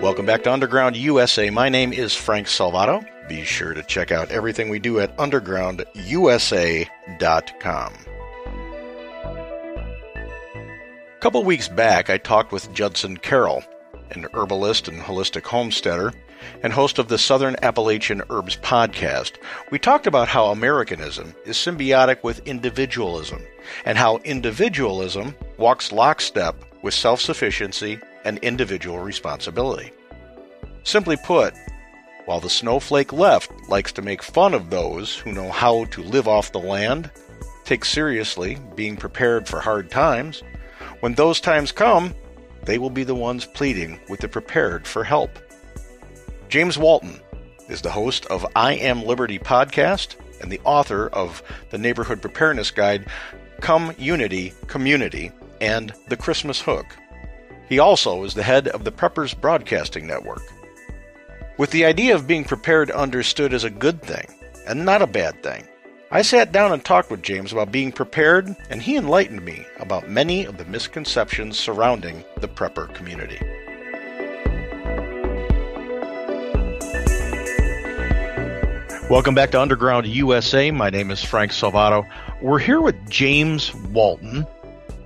Welcome back to Underground USA. My name is Frank Salvato. Be sure to check out everything we do at undergroundusa.com. A couple weeks back, I talked with Judson Carroll, an herbalist and holistic homesteader, and host of the Southern Appalachian Herbs podcast. We talked about how Americanism is symbiotic with individualism, and how individualism walks lockstep with self sufficiency and individual responsibility. Simply put, while the snowflake left likes to make fun of those who know how to live off the land, take seriously being prepared for hard times, when those times come, they will be the ones pleading with the prepared for help. James Walton is the host of I Am Liberty podcast and the author of the Neighborhood Preparedness Guide, Come Unity, Community, and The Christmas Hook. He also is the head of the Preppers Broadcasting Network. With the idea of being prepared understood as a good thing and not a bad thing, I sat down and talked with James about being prepared, and he enlightened me about many of the misconceptions surrounding the prepper community. Welcome back to Underground USA. My name is Frank Salvato. We're here with James Walton,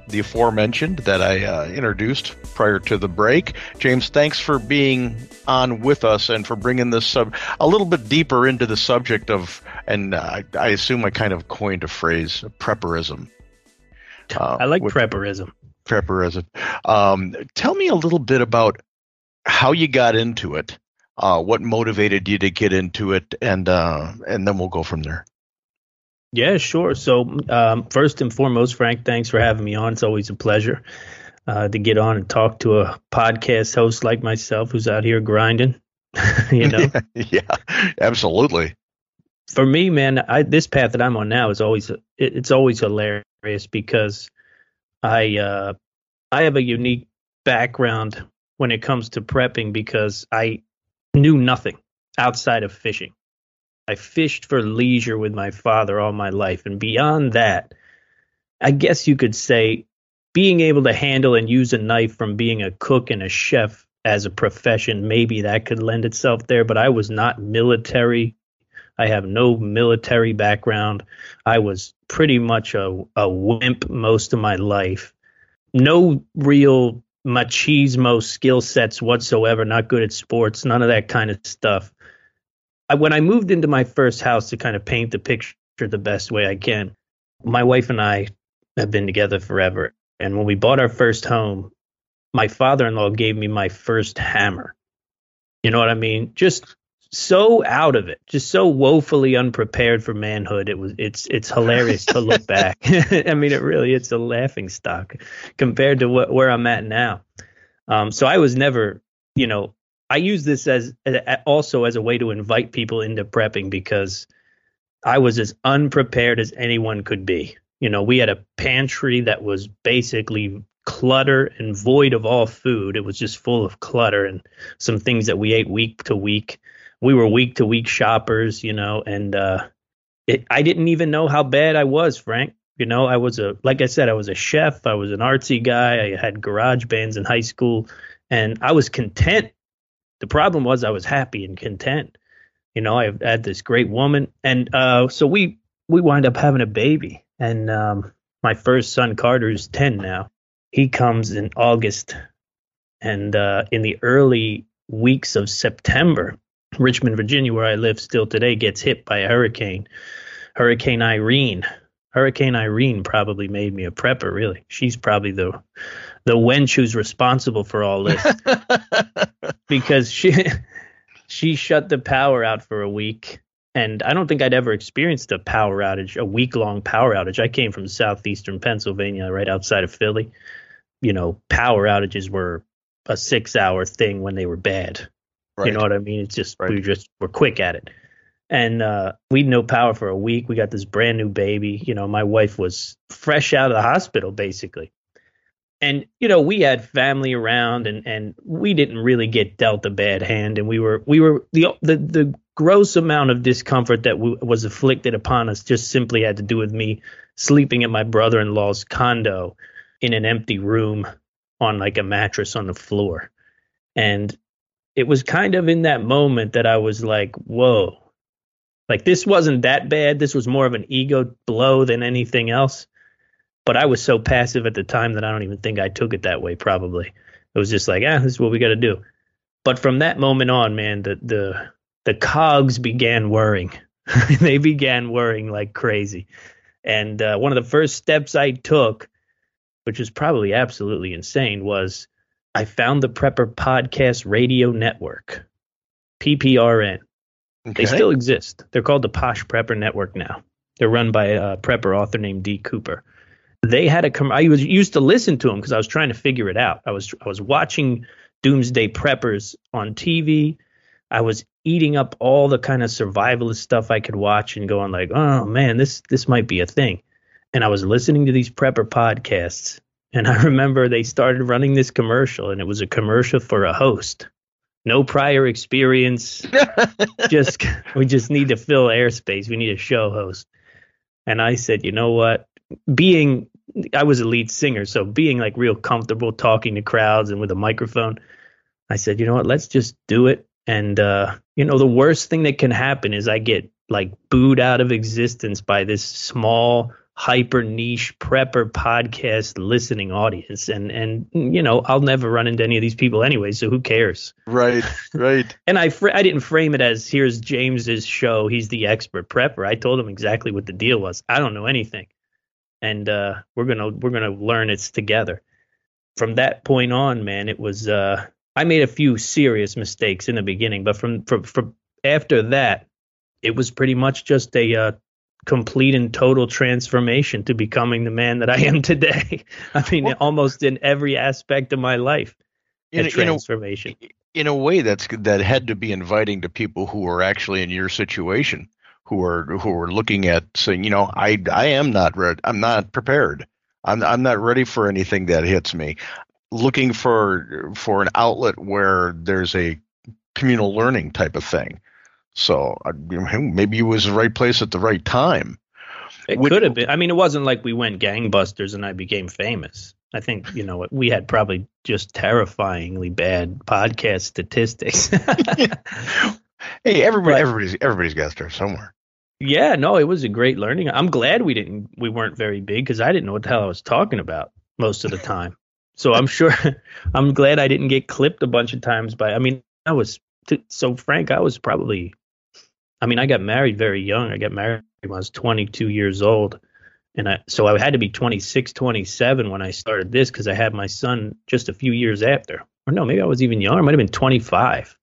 the aforementioned that I uh, introduced prior to the break. James, thanks for being on with us and for bringing this sub a little bit deeper into the subject of, and uh, I, assume I kind of coined a phrase, prepperism. Uh, I like with- prepperism. prepperism. Um, tell me a little bit about how you got into it, uh, what motivated you to get into it, and uh, and then we'll go from there. Yeah, sure. So, um, first and foremost, Frank, thanks for having me on. It's always a pleasure uh, to get on and talk to a podcast host like myself who's out here grinding. you know, yeah, absolutely. for me, man, I, this path that I'm on now is always it, it's always hilarious because I uh, I have a unique background when it comes to prepping because I knew nothing outside of fishing. I fished for leisure with my father all my life, and beyond that, I guess you could say being able to handle and use a knife from being a cook and a chef as a profession, maybe that could lend itself there. But I was not military. I have no military background. I was pretty much a, a wimp most of my life. No real machismo skill sets whatsoever. Not good at sports, none of that kind of stuff. I, when I moved into my first house to kind of paint the picture the best way I can, my wife and I have been together forever. And when we bought our first home, my father in law gave me my first hammer. You know what I mean? Just so out of it, just so woefully unprepared for manhood. It was it's it's hilarious to look back. I mean, it really it's a laughing stock compared to what, where I'm at now. Um, so I was never, you know, I use this as, also as a way to invite people into prepping because I was as unprepared as anyone could be. You know, we had a pantry that was basically clutter and void of all food. It was just full of clutter and some things that we ate week to week. We were week to week shoppers, you know, and uh, it, I didn't even know how bad I was, Frank. You know, I was a, like I said, I was a chef. I was an artsy guy. I had garage bands in high school, and I was content The problem was I was happy and content. You know, I had this great woman, and uh, so we we wind up having a baby. And um, my first son Carter is ten now. He comes in August, and uh, in the early weeks of September, Richmond, Virginia, where I live still today, gets hit by a hurricane, Hurricane Irene. Hurricane Irene probably made me a prepper. Really, she's probably the the wench who's responsible for all this because she she shut the power out for a week. And I don't think I'd ever experienced a power outage, a week long power outage. I came from southeastern Pennsylvania, right outside of Philly. You know, power outages were a six hour thing when they were bad. Right. You know what I mean? It's just right. we just were quick at it. And uh, we had no power for a week. We got this brand new baby. You know, my wife was fresh out of the hospital, basically. And you know, we had family around, and and we didn't really get dealt a bad hand. And we were we were the the the gross amount of discomfort that w- was afflicted upon us just simply had to do with me sleeping at my brother-in-law's condo in an empty room on like a mattress on the floor. And it was kind of in that moment that I was like, whoa, like this wasn't that bad. This was more of an ego blow than anything else. But I was so passive at the time that I don't even think I took it that way, probably. It was just like, ah, this is what we got to do. But from that moment on, man, the the the cogs began whirring. they began whirring like crazy. And uh, one of the first steps I took, which was probably absolutely insane, was I found the Prepper Podcast Radio Network, PPRN. Okay. They still exist. They're called the Posh Prepper Network now. They're run by a prepper author named Dee Cooper. They had a com- I was used to listen to them because I was trying to figure it out. I was I was watching Doomsday Preppers on TV. I was eating up all the kind of survivalist stuff I could watch and going like, "Oh man, this this might be a thing." And I was listening to these prepper podcasts and I remember they started running this commercial, and it was a commercial for a host. No prior experience. just we just need to fill airspace. We need a show host. And I said, you know what? Being I was a lead singer, so being like real comfortable talking to crowds and with a microphone, I said, you know what? Let's just do it. And uh, you know, the worst thing that can happen is I get like booed out of existence by this small hyper niche prepper podcast listening audience. And and you know I'll never run into any of these people anyway so who cares? Right right. And I fr- I didn't frame it as here's James's show. He's the expert prepper. I told him exactly what the deal was. I don't know anything and uh, we're going to we're to learn it's together from that point on man it was uh, I made a few serious mistakes in the beginning but from from, from after that it was pretty much just a uh, complete and total transformation to becoming the man that I am today. I mean, well, almost in every aspect of my life, in, a transformation. In a, in a way, that's that had to be inviting to people who are actually in your situation, who are who are looking at saying, you know, I I am not ready. I'm not prepared. I'm I'm not ready for anything that hits me. Looking for for an outlet where there's a communal learning type of thing. So maybe it was the right place at the right time. It Would, could have been. I mean, it wasn't like we went gangbusters and I became famous. I think you know we had probably just terrifyingly bad podcast statistics. hey, everybody, but, everybody's everybody's got to start somewhere. Yeah, no, it was a great learning. I'm glad we didn't we weren't very big because I didn't know what the hell I was talking about most of the time. so I'm sure I'm glad I didn't get clipped a bunch of times by. I mean, I was so frank. I was probably I mean, I got married very young. I got married when I was 22 years old. And I, so I had to be 26, 27 when I started this because I had my son just a few years after. Or no, maybe I was even younger. I might have been 25.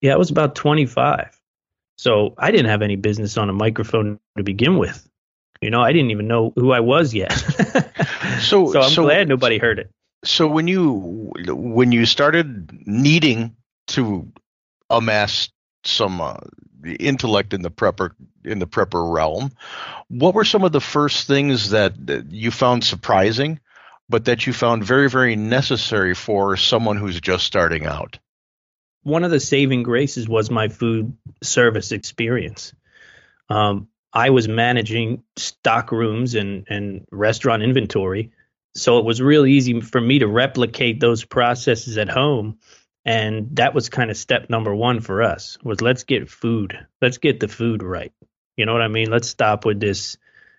Yeah, I was about 25. So I didn't have any business on a microphone to begin with. You know, I didn't even know who I was yet. so, so I'm so, glad nobody heard it. So when you when you started needing to amass some uh, intellect in the prepper in the prepper realm. What were some of the first things that, that you found surprising, but that you found very very necessary for someone who's just starting out? One of the saving graces was my food service experience. Um, I was managing stock rooms and, and restaurant inventory. So it was real easy for me to replicate those processes at home And that was kind of step number one for us was let's get food. Let's get the food right. You know what I mean? Let's stop with this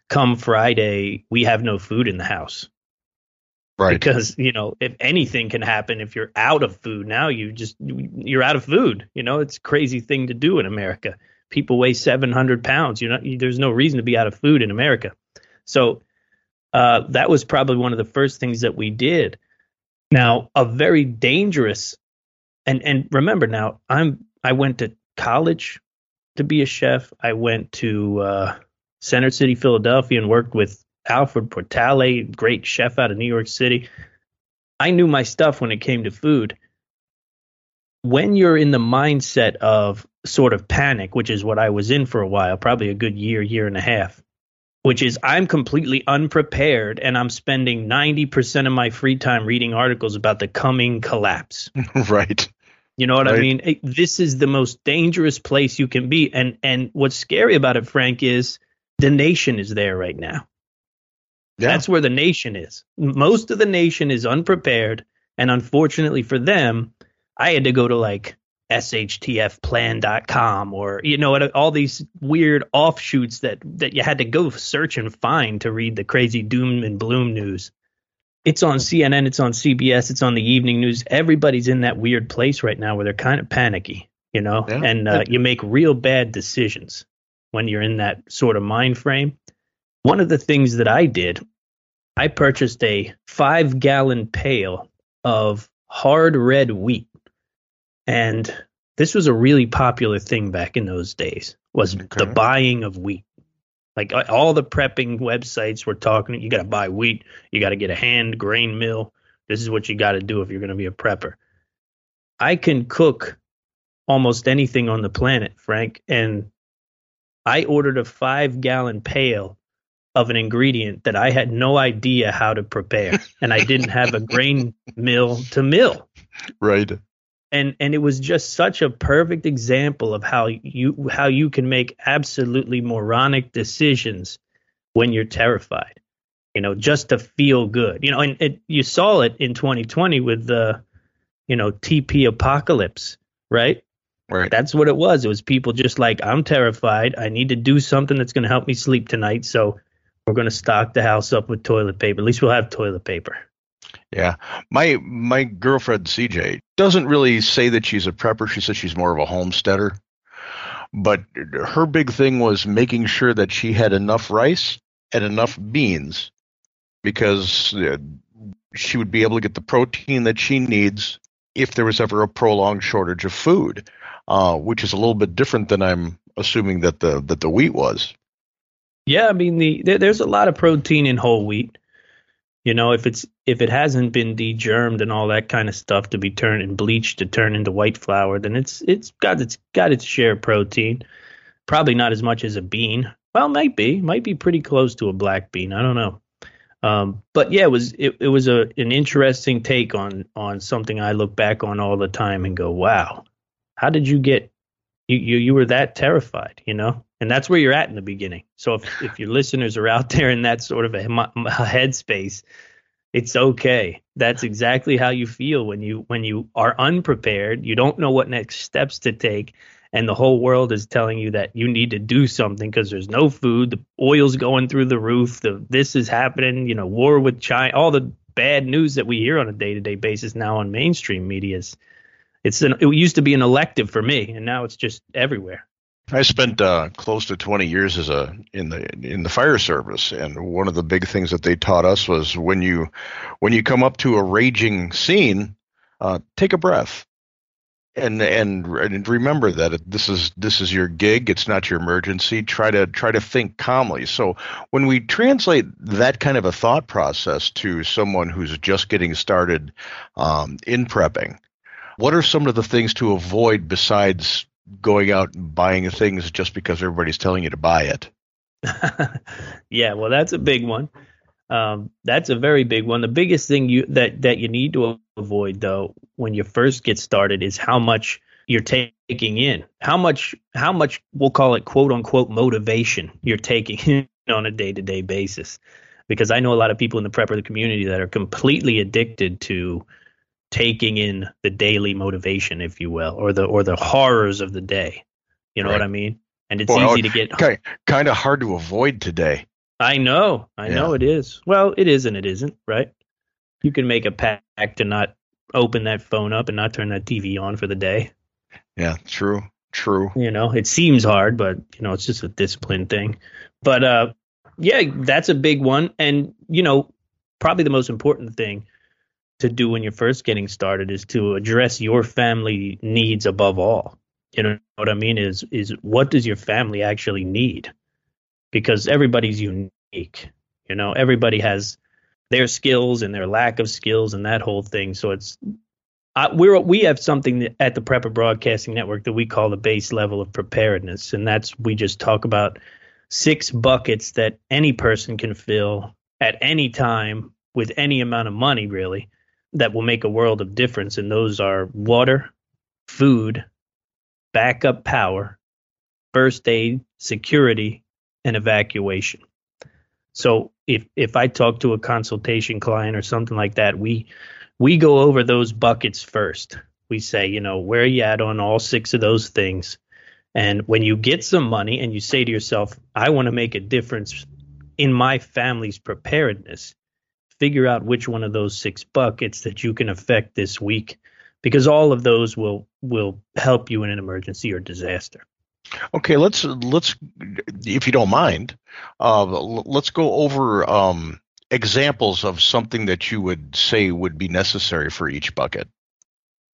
come Friday, we have no food in the house. Right. Because, you know, if anything can happen if you're out of food now, you just you're out of food. You know, it's a crazy thing to do in America. People weigh 700 pounds. You know, there's no reason to be out of food in America. So uh, that was probably one of the first things that we did. Now, a very dangerous, and and remember now, I'm I went to college to be a chef. I went to uh, Center City, Philadelphia, and worked with Alfred Portale, great chef out of New York City. I knew my stuff when it came to food. When you're in the mindset of sort of panic, which is what I was in for a while, probably a good year, year and a half, which is I'm completely unprepared and I'm spending 90% of my free time reading articles about the coming collapse. right. You know what Right. I mean? This is the most dangerous place you can be. And and what's scary about it, Frank, is the nation is there right now. Yeah. That's where the nation is. Most of the nation is unprepared. And unfortunately for them, I had to go to like shtfplan.com or you know all these weird offshoots that that you had to go search and find to read the crazy doom and bloom news. It's on CNN, it's on CBS, it's on the evening news. Everybody's in that weird place right now where they're kind of panicky, you know, Yeah. and uh, you make real bad decisions when you're in that sort of mind frame. One of the things that I did, I purchased a five gallon pail of hard red wheat. And this was a really popular thing back in those days was the buying of wheat. Like all the prepping websites were talking, you got to buy wheat, you got to get a hand grain mill. This is what you got to do if you're going to be a prepper. I can cook almost anything on the planet, Frank, and I ordered a 5 gallon pail of an ingredient that I had no idea how to prepare and I didn't have a grain mill to mill. Right. and and it was just such a perfect example of how you how you can make absolutely moronic decisions when you're terrified you know just to feel good you know and it, you saw it in 2020 with the you know TP apocalypse right? Right. that's what it was. It was people just like I'm terrified. I need to do something that's going to help me sleep tonight. So we're going to stock the house up with toilet paper at least we'll have toilet paper Yeah. My my girlfriend CJ doesn't really say that she's a prepper. She says she's more of a homesteader. But her big thing was making sure that she had enough rice and enough beans because uh, she would be able to get the protein that she needs if there was ever a prolonged shortage of food, uh, which is a little bit different than I'm assuming that the that the wheat was. Yeah, I mean the there, there's a lot of protein in whole wheat. You know, if it's if it hasn't been degermed and all that kind of stuff to be turned and bleached to turn into white flour, then it's it's got its got its share of protein. Probably not as much as a bean. Well, might be, might be pretty close to a black bean. I don't know. Um, but yeah, it was it, it was a an interesting take on on something I look back on all the time and go, wow, how did you get you you, you were that terrified, you know? And that's where you're at in the beginning. So if if your listeners are out there in that sort of a, a headspace, it's okay. That's exactly how you feel when you when you are unprepared. You don't know what next steps to take, and the whole world is telling you that you need to do something because there's no food, the oil's going through the roof, the this is happening, you know, war with China, all the bad news that we hear on a day to day basis now on mainstream medias. It's an, it used to be an elective for me, and now it's just everywhere. I spent uh, close to 20 years as a in the in the fire service, and one of the big things that they taught us was when you when you come up to a raging scene, uh, take a breath, and and and remember that this is this is your gig. It's not your emergency. Try to try to think calmly. So when we translate that kind of a thought process to someone who's just getting started um, in prepping, what are some of the things to avoid besides going out and buying things just because everybody's telling you to buy it. yeah, well, that's a big one. Um, that's a very big one. The biggest thing you that that you need to avoid though when you first get started is how much you're taking in. How much how much we'll call it quote unquote motivation you're taking in on a day to day basis. Because I know a lot of people in the prepper community that are completely addicted to taking in the daily motivation, if you will, or the or the horrors of the day. You know Right. what I mean? And it's Boy, easy to get. Kind, kind of hard to avoid today. I know, I know it is. Well, it is and it isn't, right? You can make a pact to not open that phone up and not turn that TV on for the day. Yeah, true, true. You know, it seems hard, but you know, it's just a discipline thing. But uh yeah, that's a big one. And, you know, probably the most important thing to do when you're first getting started is to address your family needs above all. You know what I mean? Is is what does your family actually need? Because everybody's unique. You know, everybody has their skills and their lack of skills and that whole thing. So it's uh, we're we have something that, at the Prepper Broadcasting Network that we call the base level of preparedness, and that's we just talk about six buckets that any person can fill at any time with any amount of money, really, that will make a world of difference. And those are water, food, backup power, first aid, security, and evacuation. So if if I talk to a consultation client or something like that, we we go over those buckets first. We say, you know, where are you at on all six of those things? And when you get some money and you say to yourself, I want to make a difference in my family's preparedness, figure out which one of those six buckets that you can affect this week because all of those will will help you in an emergency or disaster. Okay, let's let's if you don't mind, uh, let's go over um, examples of something that you would say would be necessary for each bucket.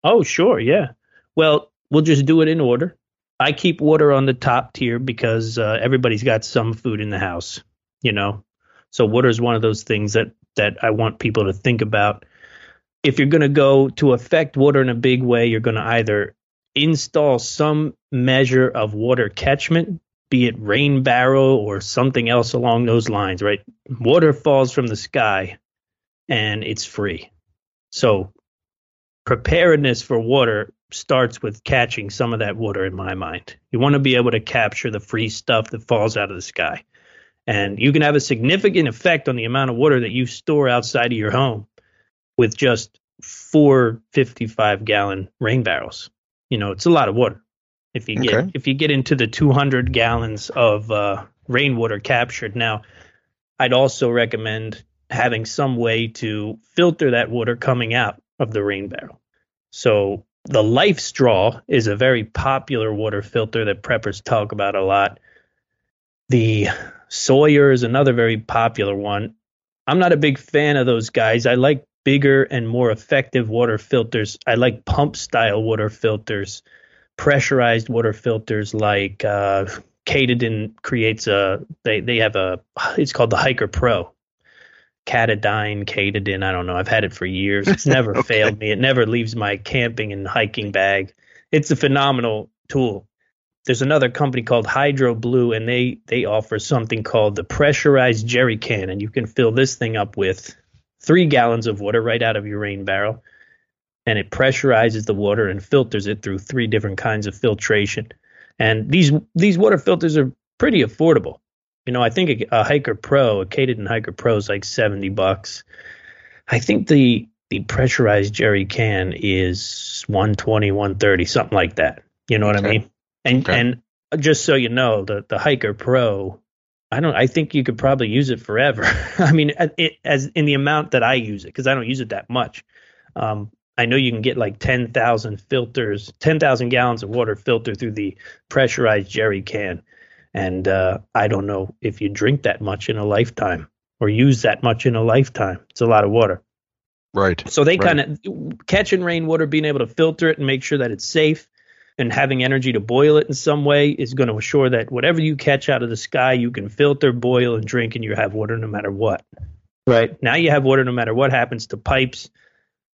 Oh, sure, yeah. Well, we'll just do it in order. I keep water on the top tier because uh, everybody's got some food in the house, you know. So water is one of those things that that I want people to think about. If you're going to go to affect water in a big way, you're going to either install some measure of water catchment, be it rain barrel or something else along those lines, right? Water falls from the sky and it's free. So preparedness for water starts with catching some of that water in my mind. You want to be able to capture the free stuff that falls out of the sky. And you can have a significant effect on the amount of water that you store outside of your home with just four 55 gallon rain barrels. You know, it's a lot of water. If you get Okay. if you get into the 200 gallons of uh, rainwater captured, now I'd also recommend having some way to filter that water coming out of the rain barrel. So the Life Straw is a very popular water filter that preppers talk about a lot. The Sawyer is another very popular one. I'm not a big fan of those guys. I like bigger and more effective water filters. I like pump style water filters, pressurized water filters like uh, Katadyn creates a they they have a it's called the Hiker Pro. Catadine, Katadyn, I don't know. I've had it for years. It's never failed me. It never leaves my camping and hiking bag. It's a phenomenal tool. There's another company called HydroBlu, and they they offer something called the pressurized jerry can, and you can fill this thing up with three gallons of water right out of your rain barrel, and it pressurizes the water and filters it through three different kinds of filtration. And these these water filters are pretty affordable. You know, I think a, a Hiker Pro, a Katadyn Hiker Pro, is like seventy bucks. I think the the pressurized jerry can is 120, 130, something like that. You know what Okay. I mean? And Okay. and just so you know, the the Hiker Pro, I don't. I think you could probably use it forever. I mean, it, as in the amount that I use it, because I don't use it that much. Um, I know you can get like ten thousand filters, ten thousand gallons of water filtered through the pressurized jerry can, and uh, I don't know if you drink that much in a lifetime or use that much in a lifetime. It's a lot of water. Right. So they Right. kind of catching rainwater, being able to filter it and make sure that it's safe, and having energy to boil it in some way is going to assure that whatever you catch out of the sky, you can filter, boil, and drink, and you have water no matter what. Right now, you have water no matter what happens to pipes,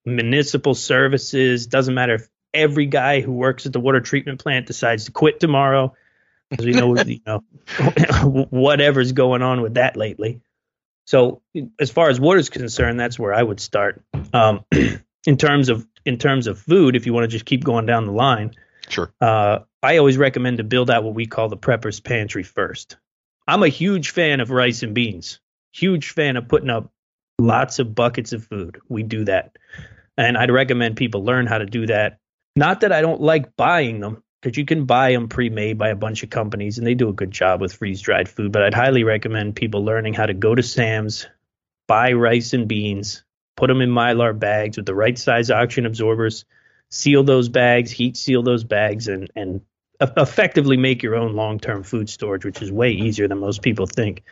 municipal services. Doesn't matter if every guy who works at the water treatment plant decides to quit tomorrow, because we know you know whatever's going on with that lately. So as far as water is concerned, that's where I would start. Um, in terms of in terms of food, if you want to just keep going down the line, Sure. uh, I always recommend to build out what we call the prepper's pantry first. I'm a huge fan of rice and beans. Huge fan of putting up lots of buckets of food. We do that. And I'd recommend people learn how to do that. Not that I don't like buying them, because you can buy them pre-made by a bunch of companies and they do a good job with freeze-dried food. But I'd highly recommend people learning how to go to Sam's, buy rice and beans, put them in mylar bags with the right size oxygen absorbers, seal those bags, heat seal those bags, and and effectively make your own long-term food storage, which is way easier than most people think.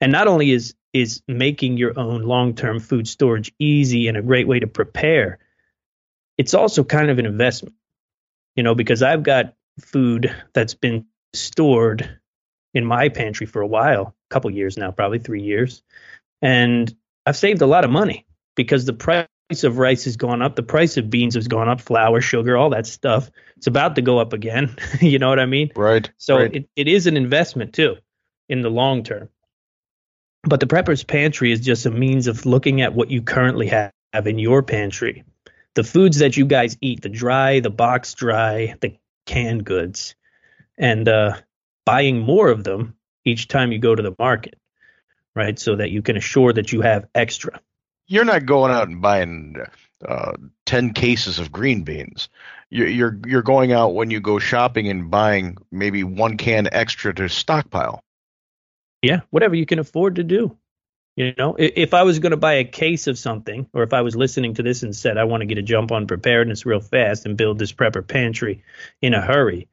And not only is is making your own long-term food storage easy and a great way to prepare, it's also kind of an investment. You know, because I've got food that's been stored in my pantry for a while, a couple years now, probably 3 years. And I've saved a lot of money because the price of rice has gone up, the price of beans has gone up, flour, sugar, all that stuff. It's about to go up again. you know what I mean? Right. So right. It, it is an investment too in the long term. But the prepper's pantry is just a means of looking at what you currently have in your pantry. The foods that you guys eat, the dry, the box dry, the canned goods, and uh, buying more of them each time you go to the market, right? So that you can assure that you have extra you're not going out and buying uh, ten cases of green beans. You're, you're you're going out when you go shopping and buying maybe one can extra to stockpile. Yeah, whatever you can afford to do. You know, if I was going to buy a case of something, or if I was listening to this and said I want to get a jump on preparedness real fast and build this prepper pantry in a hurry,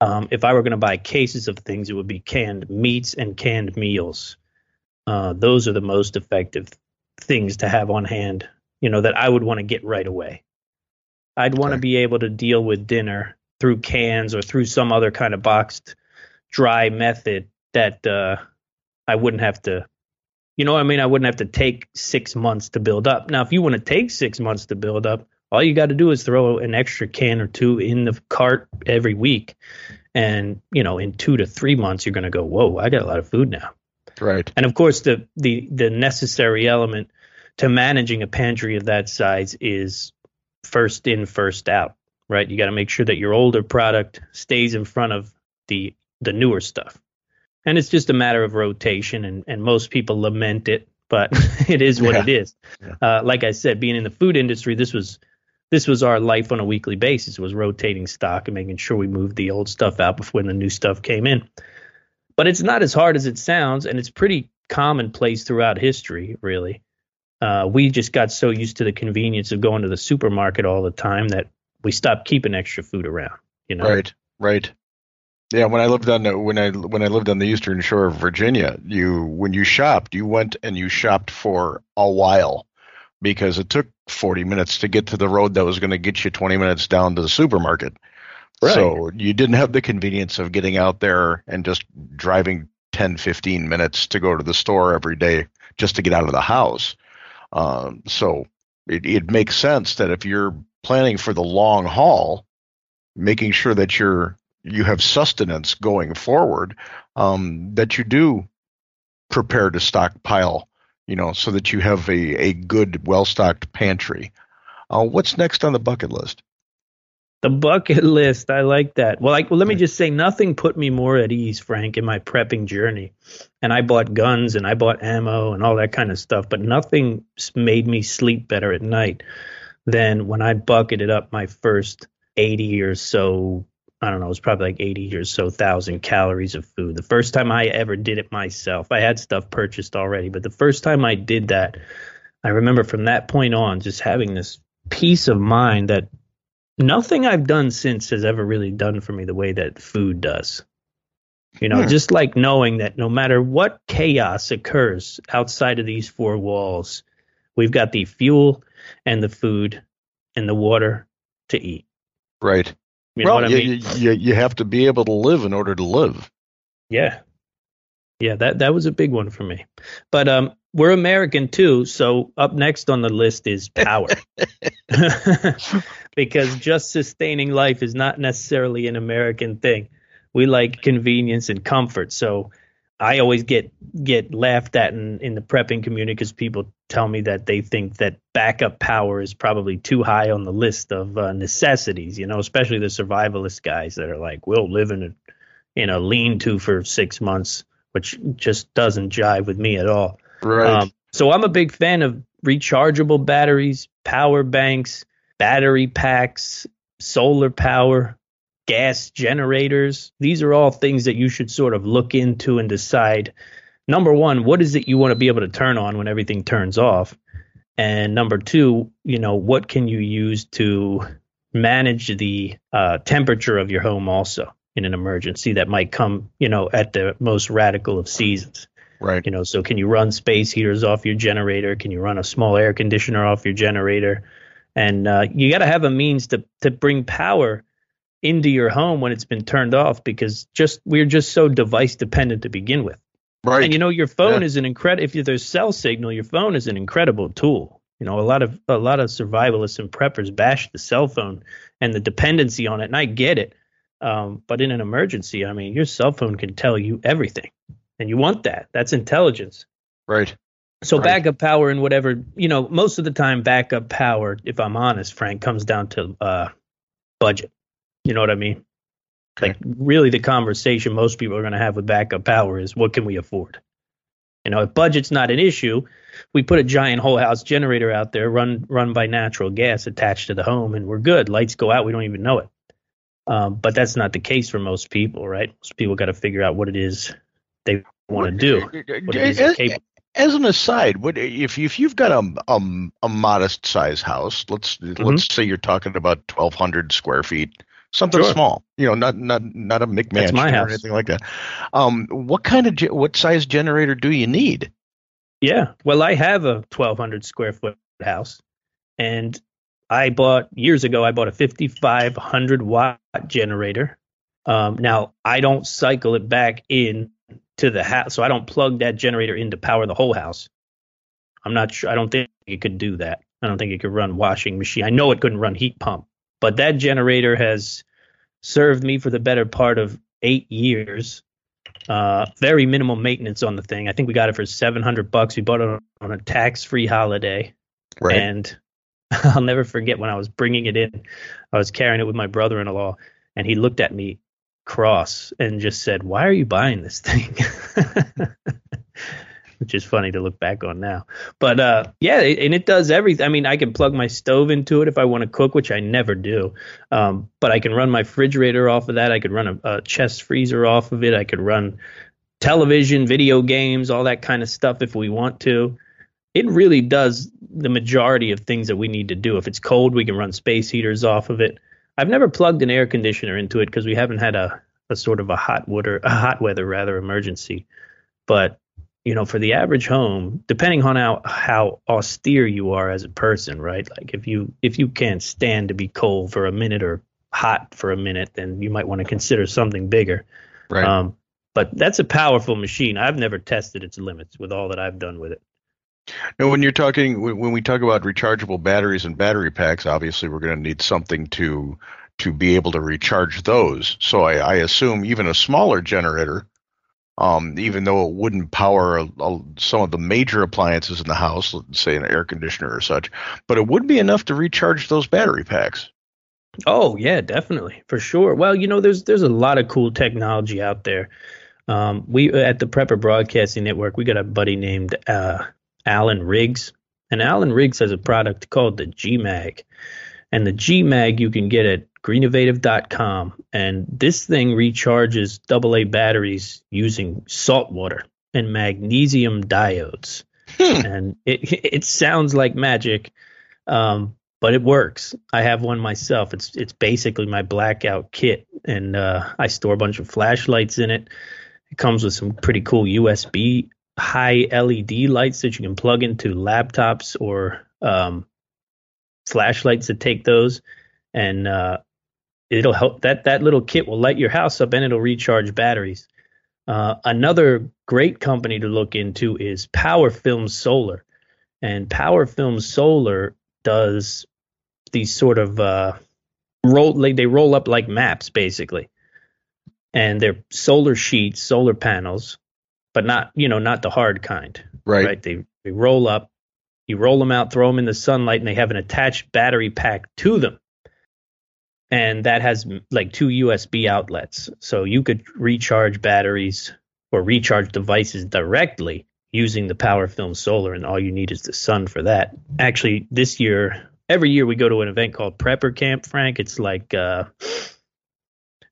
um, if I were going to buy cases of things, it would be canned meats and canned meals. Uh, those are the most effective things to have on hand, you know, that I would want to get right away. I'd want to be able to deal with dinner through cans or through some other kind of boxed dry method that uh, I wouldn't have to, you know, I mean, I wouldn't have to take six months to build up. Now, if you want to take six months to build up, all you got to do is throw an extra can or two in the cart every week. And, you know, in two to three months, you're going to go, whoa, I got a lot of food now. Right. And of course, the the the necessary element to managing a pantry of that size is first in, first out. Right. You got to make sure that your older product stays in front of the the newer stuff. And it's just a matter of rotation, and, and most people lament it, but it is what yeah. it is. Yeah. Uh, like I said, being in the food industry, this was this was our life on a weekly basis. Was rotating stock and making sure we moved the old stuff out before the new stuff came in but it's not as hard as it sounds, and it's pretty commonplace throughout history, really. Uh, we just got so used to the convenience of going to the supermarket all the time that we stopped keeping extra food around. You know, right, right. Yeah, when I lived on the, when I when I lived on the eastern shore of Virginia, you when you shopped, you went and you shopped for a while because it took 40 minutes to get to the road that was going to get you 20 minutes down to the supermarket. Right. So you didn't have the convenience of getting out there and just driving 10, 15 minutes to go to the store every day just to get out of the house. Um, so it, it makes sense that if you're planning for the long haul, making sure that you're you have sustenance going forward, um, that you do prepare to stockpile, you know, so that you have a, a good, well stocked pantry. Uh, what's next on the bucket list? The bucket list. I like that. Well, like, well, let me just say, nothing put me more at ease, Frank, in my prepping journey. And I bought guns and I bought ammo and all that kind of stuff, but nothing made me sleep better at night than when I bucketed up my first 80 or so. I don't know, it was probably like 80 or so thousand calories of food. The first time I ever did it myself, I had stuff purchased already, but the first time I did that, I remember from that point on just having this peace of mind that nothing I've done since has ever really done for me the way that food does. You know, yeah. just like knowing that no matter what chaos occurs outside of these four walls, we've got the fuel and the food and the water to eat. Right. You well, you, I mean? you, you have to be able to live in order to live. Yeah. Yeah, that that was a big one for me. But um we're American too, so up next on the list is power. because just sustaining life is not necessarily an American thing. We like convenience and comfort. So I always get get laughed at in, in the prepping community because people tell me that they think that backup power is probably too high on the list of uh, necessities. You know, especially the survivalist guys that are like, "We'll live in a in a lean-to for six months," which just doesn't jive with me at all. Right. Um, so I'm a big fan of rechargeable batteries, power banks, battery packs, solar power, gas generators. These are all things that you should sort of look into and decide. Number one, what is it you want to be able to turn on when everything turns off? And number two, you know, what can you use to manage the uh, temperature of your home also in an emergency that might come, you know, at the most radical of seasons. Right. You know, so can you run space heaters off your generator? Can you run a small air conditioner off your generator? And uh, you got to have a means to to bring power into your home when it's been turned off because just we're just so device dependent to begin with. Right. And you know, your phone Yeah. is an incredible. If there's cell signal, your phone is an incredible tool. You know, a lot of a lot of survivalists and preppers bash the cell phone and the dependency on it, and I get it. Um, but in an emergency, I mean, your cell phone can tell you everything, and you want that. That's intelligence. Right. So Right. backup power and whatever, you know, most of the time backup power, if I'm honest, Frank, comes down to uh, budget. You know what I mean? Like really the conversation most people are going to have with backup power is what can we afford? You know, if budget's not an issue, we put a giant whole house generator out there run run by natural gas attached to the home and we're good. Lights go out, we don't even know it. Um, but that's not the case for most people, right? Most people got to figure out what it is they want to do. What it As, an aside, what if if you've got a a, a modest size house? Let's let's say you're talking about 1,200 square feet, something Mm-hmm. Sure. small. You know, not not not a McMansion or house. anything like that. Um, what kind of ge- what size generator do you need? Yeah. Well, I have a 1,200 square foot house, and I bought years ago. I bought a 5,500 watt generator. Um, now I don't cycle it back in to the house, so I don't plug that generator in to power the whole house. I'm not sure. I don't think it could do that. I don't think it could run washing machine. I know it couldn't run heat pump, but that generator has served me for the better part of eight years. Uh, very minimal maintenance on the thing. I think we got it for 700 bucks. We bought it on, on a tax-free holiday. Right. And I'll never forget when I was bringing it in. I was carrying it with my brother-in-law, and he looked at me cross and just said, "Why are you buying this thing?" Which is funny to look back on now. But uh, yeah, it, and it does everything. I mean, I can plug my stove into it if I want to cook, which I never do. Um, but I can run my refrigerator off of that. I could run a, a chest freezer off of it. I could run television, video games, all that kind of stuff if we want to. It really does the majority of things that we need to do. If it's cold, we can run space heaters off of it. I've never plugged an air conditioner into it because we haven't had a, a sort of a hot water, a hot weather rather emergency. But you know, for the average home, depending on how how austere you are as a person, right? Like if you if you can't stand to be cold for a minute or hot for a minute, then you might want to consider something bigger. Right. Um, but that's a powerful machine. I've never tested its limits with all that I've done with it. Now, when you're talking, when we talk about rechargeable batteries and battery packs, obviously we're going to need something to to be able to recharge those. So I, I assume even a smaller generator, um, even though it wouldn't power a, a, some of the major appliances in the house, let's say an air conditioner or such, but it would be enough to recharge those battery packs. Oh yeah, definitely for sure. Well, you know, there's there's a lot of cool technology out there. Um, we at the Prepper Broadcasting Network, we got a buddy named uh, Alan Riggs, and Alan Riggs has a product called the GMag, and the GMag you can get at greennovative.com, and this thing recharges AA batteries using salt water and magnesium diodes, and it it sounds like magic. Um, but it works. I have one myself. It's it's basically my blackout kit, and uh, I store a bunch of flashlights in it. It comes with some pretty cool USB high LED lights that you can plug into laptops or um, flashlights that take those, and uh, it'll help. That that little kit will light your house up, and it'll recharge batteries. Uh, another great company to look into is Power Film Solar, and Power Film Solar does these sort of uh, roll like they roll up like maps basically, and they're solar sheets, solar panels, but not you know not the hard kind. Right. They they roll up. You roll them out, throw them in the sunlight, and they have an attached battery pack to them. And that has like two USB outlets. So you could recharge batteries or recharge devices directly using the Power Film Solar, and all you need is the sun for that. Actually, this year every year we go to an event called Prepper Camp. Frank, it's like uh,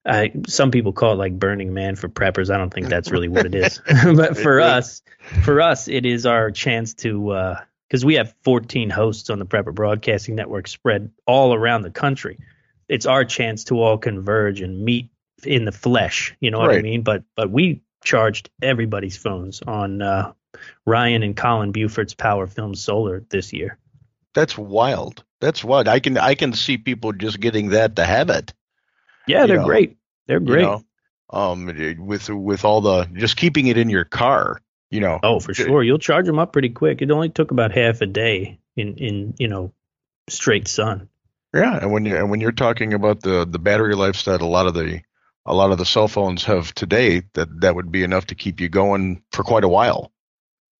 I, some people call it like Burning Man for preppers. I don't think that's really what it is, but for us, for us, it is our chance to because we have 14 hosts on the Prepper Broadcasting Network spread all around the country. It's our chance to all converge and meet in the flesh. You know what Right. I mean? But but we charged everybody's phones on uh, Ryan and Colin Buford's Power Film Solar this year. That's wild. That's wild. I can I can see people just getting that to have it. Yeah, they're know, great. They're you great. know? Um, with with all the just keeping it in your car. You know. Oh, for sure. You'll charge them up pretty quick. It only took about half a day in in you know straight sun. Yeah, and when you and when you're talking about the the battery life that a lot of the a lot of the cell phones have today, that that would be enough to keep you going for quite a while.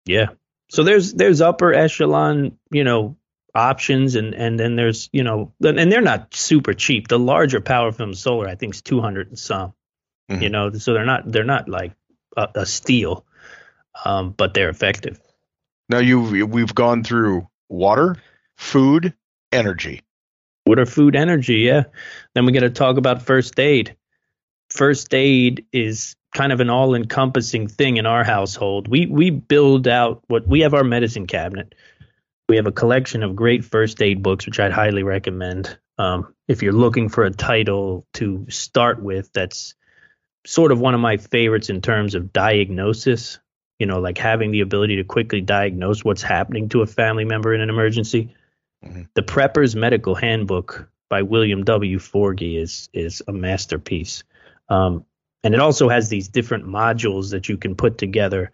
Yeah. So there's there's upper echelon, you know, options and and then there's, you know, and they're not super cheap. The larger power film solar I think is 200 and some. Mhm. You know, so they're not they're not like a, a steal. Um but they're effective. Now you we've gone through water, food, energy. Water, food, energy, yeah. Then we got to talk about first aid. First aid is kind of an all-encompassing thing in our household. We we build out what we have our medicine cabinet. We have a collection of great first aid books, which I'd highly recommend. Um, if you're looking for a title to start with, that's sort of one of my favorites in terms of diagnosis. You know, like having the ability to quickly diagnose what's happening to a family member in an emergency. The Prepper's Medical Handbook by William W. Forgey is is a masterpiece. Um, and it also has these different modules that you can put together,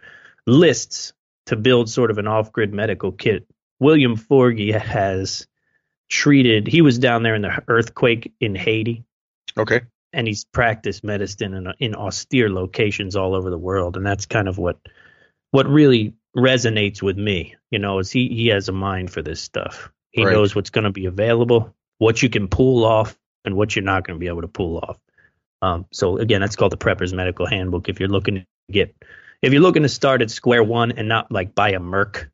lists to build sort of an off-grid medical kit. William Forgey has treated. He was down there in the earthquake in Haiti, Okay. and he's practiced medicine in, in austere locations all over the world, and that's kind of what what really resonates with me. You know, is he he has a mind for this stuff. He Right. knows what's going to be available, what you can pull off, and what you're not going to be able to pull off. Um, so again, that's called the Prepper's Medical Handbook. If you're looking to get, if you're looking to start at square one and not like buy a Merck,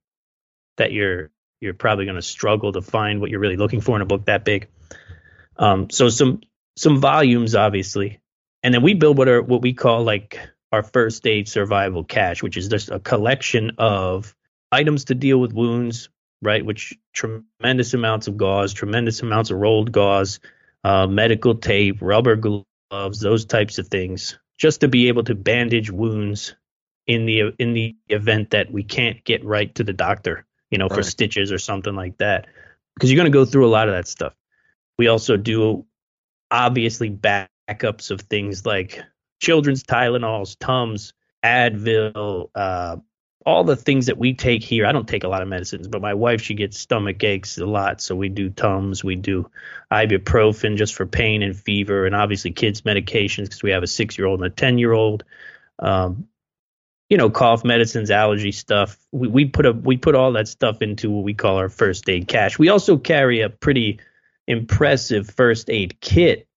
that you're you're probably going to struggle to find what you're really looking for in a book that big. Um, so some some volumes, obviously, and then we build what are what we call like our first aid survival cache, which is just a collection of items to deal with wounds, right? Which tremendous amounts of gauze, tremendous amounts of rolled gauze, uh, medical tape, rubber gloves, those types of things, just to be able to bandage wounds in the in the event that we can't get right to the doctor, you know, for stitches or something like that, because you're going to go through a lot of that stuff. We also do obviously backups of things like children's Tylenols, Tums, Advil, uh, all the things that we take here. I don't take a lot of medicines, but my wife she gets stomach aches a lot, so we do Tums, we do ibuprofen just for pain and fever, and obviously kids medications because we have a six year old and a ten year old. Um, you know, cough medicines, allergy stuff. We, we put a we put all that stuff into what we call our first aid cache. We also carry a pretty impressive first aid kit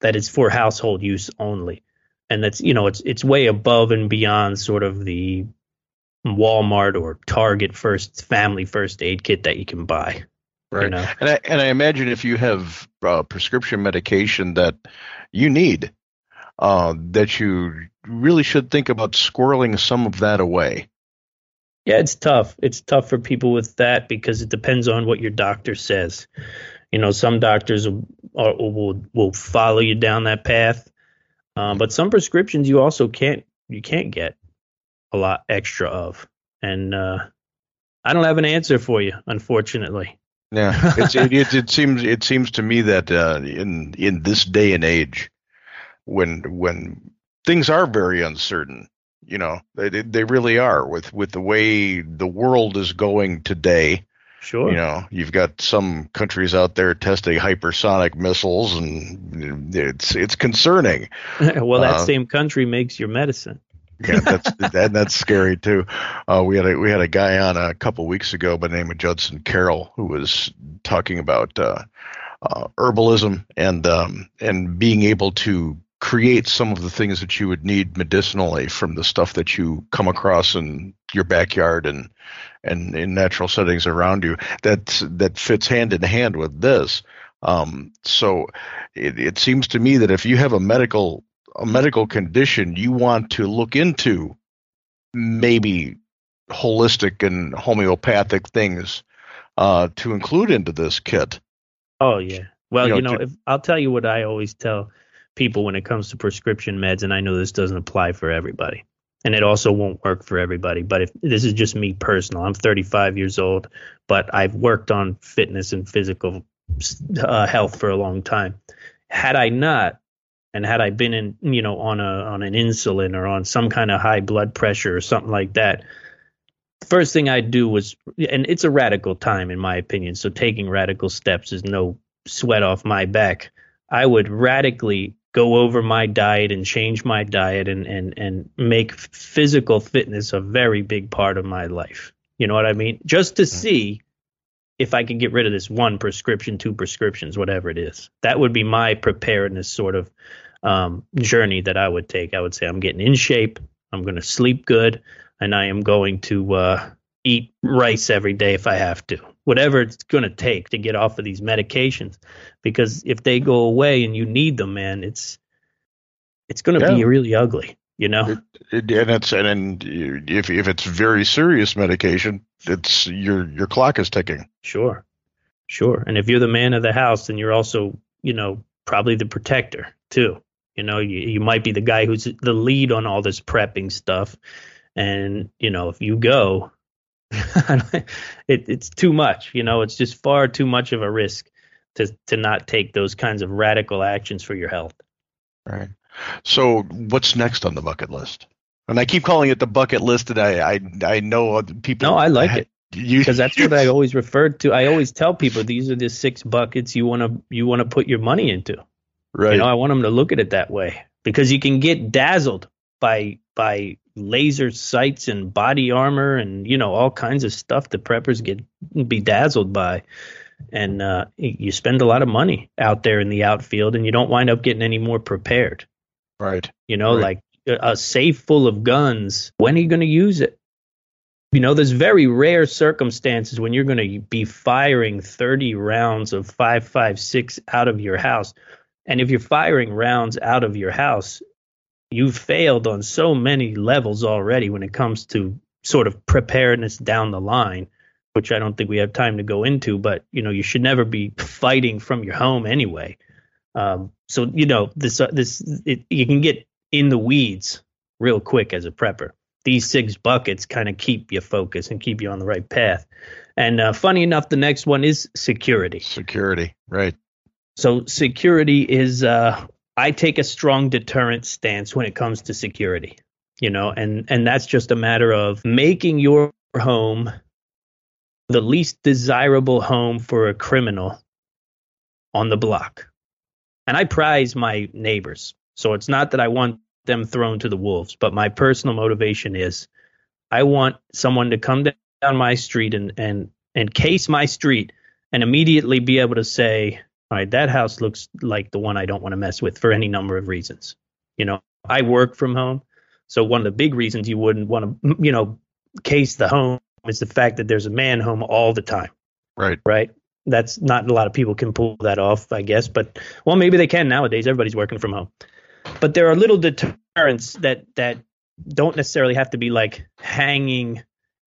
that is for household use only, and that's you know it's it's way above and beyond sort of the Walmart or Target first family first aid kit that you can buy. Right. You know? And I and I imagine if you have uh, prescription medication that you need, uh, that you really should think about squirreling some of that away. Yeah, it's tough. It's tough for people with that because it depends on what your doctor says. You know, some doctors will are- will, will follow you down that path, um, but some prescriptions you also can't you can't get a lot extra of, and uh, I don't have an answer for you, unfortunately. Yeah, it it seems it seems to me that uh, in in this day and age, when when things are very uncertain, you know, they they really are with with the way the world is going today. Sure. You know, you've got some countries out there testing hypersonic missiles, and it's it's concerning. well, that Uh, same country makes your medicine. Yeah, that's that, that's scary too. Uh, we had a we had a guy on a couple weeks ago by the name of Judson Carroll who was talking about uh, uh, herbalism and um, and being able to create some of the things that you would need medicinally from the stuff that you come across in your backyard and and in natural settings around you that that fits hand in hand with this. Um, so it, it seems to me that if you have a medical a medical condition you want to look into maybe holistic and homeopathic things uh, to include into this kit. Oh yeah. Well you know, you know to, if, i'll tell you what i always tell people when it comes to prescription meds, and I know this doesn't apply for everybody. And it also won't work for everybody. But if this is just me personal, I'm 35 years old, but I've worked on fitness and physical uh, health for a long time. Had I not, and had I been in, you know, on a on an insulin or on some kind of high blood pressure or something like that, first thing I'd do was, and it's a radical time in my opinion. So taking radical steps is no sweat off my back. I would radically go over my diet and change my diet and and and make physical fitness a very big part of my life. You know what I mean? Just to see if I can get rid of this one prescription, two prescriptions, whatever it is. That would be my preparedness sort of um, journey that I would take. I would say I'm getting in shape. I'm going to sleep good, and I am going to uh, eat rice every day if I have to whatever it's going to take to get off of these medications. Because if they go away and you need them man it's it's going to yeah. be really ugly you know? It, it, and it's and, and if if it's very serious medication it's your your clock is ticking. Sure. Sure. And if you're the man of the house then you're also you know probably the protector too. You know you, you might be the guy who's the lead on all this prepping stuff. And you know if you go it, it's too much. You know, it's just far too much of a risk to to not take those kinds of radical actions for your health. Right. So, what's next on the bucket list? And I keep calling it the bucket list, and I I, I know people. No, I like it because that's what I always referred to. I always tell people these are the six buckets you want to you want to put your money into. Right. You know, I want them to look at it that way because you can get dazzled by by laser sights and body armor and you know all kinds of stuff the preppers get bedazzled by. And uh, you spend a lot of money out there in the outfield and you don't wind up getting any more prepared. Right. You know right. like a safe full of guns when are you going to use it? You know there's very rare circumstances when you're going to be firing 30 rounds of 556 out of your house. And if you're firing rounds out of your house you've failed on so many levels already when it comes to sort of preparedness down the line, which I don't think we have time to go into. But you know, you should never be fighting from your home anyway. Um, so you know, this uh, this it, you can get in the weeds real quick as a prepper. These six buckets kind of keep you focused and keep you on the right path. And uh, funny enough, the next one is security. Security, right? So security is uh, I take a strong deterrent stance when it comes to security, you know, and and that's just a matter of making your home the least desirable home for a criminal on the block. And I prize my neighbors. So it's not that I want them thrown to the wolves, but my personal motivation is I want someone to come down my street and and and case my street and immediately be able to say, all right, that house looks like the one I don't want to mess with for any number of reasons. You know, I work from home. So one of the big reasons you wouldn't want to, you know, case the home is the fact that there's a man home all the time. Right. Right. That's not a lot of people can pull that off, I guess. But well, maybe they can nowadays. Everybody's working from home. But there are little deterrents that that don't necessarily have to be like hanging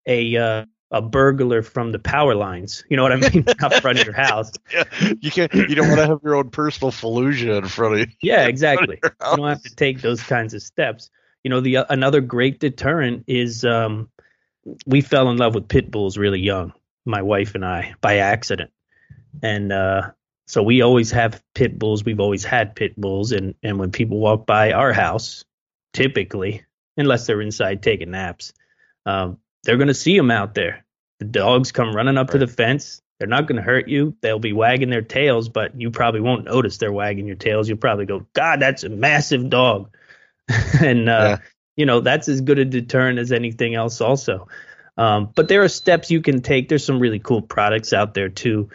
a uh, a burglar from the power lines. You know what I mean? Out front of your house. Yeah, you can't. You don't want to have your own personal Fallujah in front of you. Yeah, exactly. You don't have to take those kinds of steps. You know, the uh, another great deterrent is um, we fell in love with pit bulls really young, my wife and I, by accident, and uh, so we always have pit bulls. We've always had pit bulls, and and when people walk by our house, typically, unless they're inside taking naps, um, they're going to see them out there the dogs come running up right. to the fence. They're not going to hurt you. They'll be wagging their tails, but you probably won't notice they're wagging your tails. You'll probably go, God, that's a massive dog. and, uh, yeah. you know, that's as good a deterrent as anything else, also. Um, but there are steps you can take. There's some really cool products out there, too.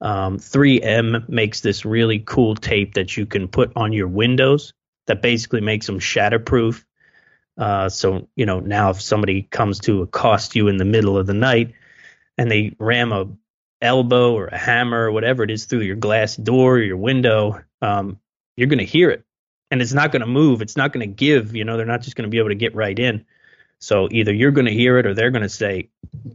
Um, 3M makes this really cool tape that you can put on your windows that basically makes them shatterproof. Uh, so you know now if somebody comes to accost you in the middle of the night and they ram a elbow or a hammer or whatever it is through your glass door or your window, um, you're going to hear it, and it's not going to move. It's not going to give. You know they're not just going to be able to get right in. So either you're going to hear it or they're going to say,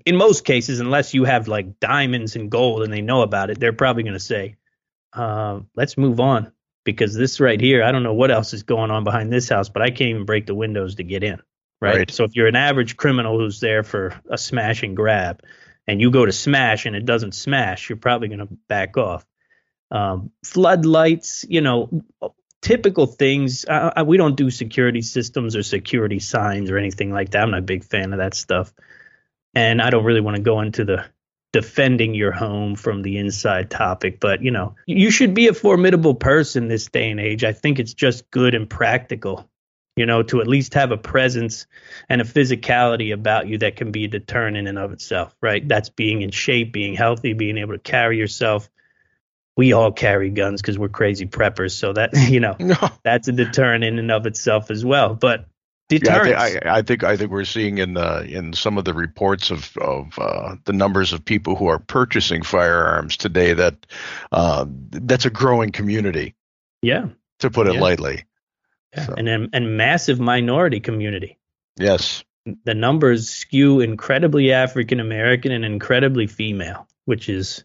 in most cases, unless you have like diamonds and gold and they know about it, they're probably going to say, uh, let's move on because this right here, I don't know what else is going on behind this house, but I can't even break the windows to get in. Right? Right. So if you're an average criminal who's there for a smash and grab and you go to smash and it doesn't smash, you're probably going to back off. Um, floodlights, you know, typical things. Uh, uh, we don't do security systems or security signs or anything like that. I'm not a big fan of that stuff. And I don't really want to go into the defending your home from the inside topic, but you know, you should be a formidable person this day and age. I think it's just good and practical, you know, to at least have a presence and a physicality about you that can be a deterrent in and of itself, right? That's being in shape, being healthy, being able to carry yourself. We all carry guns because we're crazy preppers, so that you know that's a deterrent in and of itself as well. But deterrence, Yeah, I, think, I, I think I think we're seeing in the in some of the reports of of uh, the numbers of people who are purchasing firearms today that uh, that's a growing community, yeah, to put it Yeah. lightly. So- and then and massive minority community. Yes, the numbers skew incredibly African American and incredibly female, which is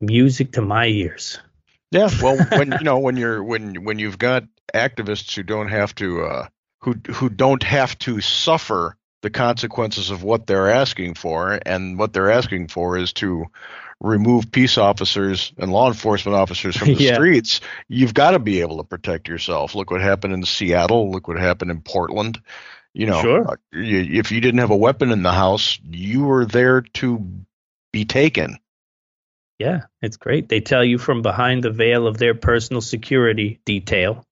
music to my ears. yeah. Well, when you know when you're when when you've got activists who don't have to uh, who who don't have to suffer the consequences of what they're asking for, and what they're asking for is to remove peace officers and law enforcement officers from the Yeah. streets, you've got to be able to protect yourself. Look what happened in Seattle. Look what happened in Portland. You know, Sure. uh, you, if you didn't have a weapon in the house, you were there to be taken. Yeah, it's great. They tell you from behind the veil of their personal security detail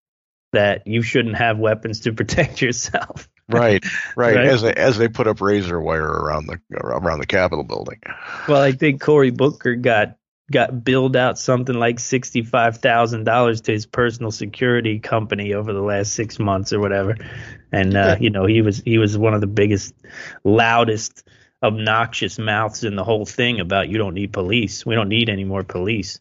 that you shouldn't have weapons to protect yourself. Right, right. Right. As they, as they put up razor wire around the around the Capitol building. Well, I think Cory Booker got got billed out something like sixty five thousand dollars to his personal security company over the last six months or whatever, and uh, you know he was he was one of the biggest, loudest, obnoxious mouths in the whole thing about you don't need police. We don't need any more police.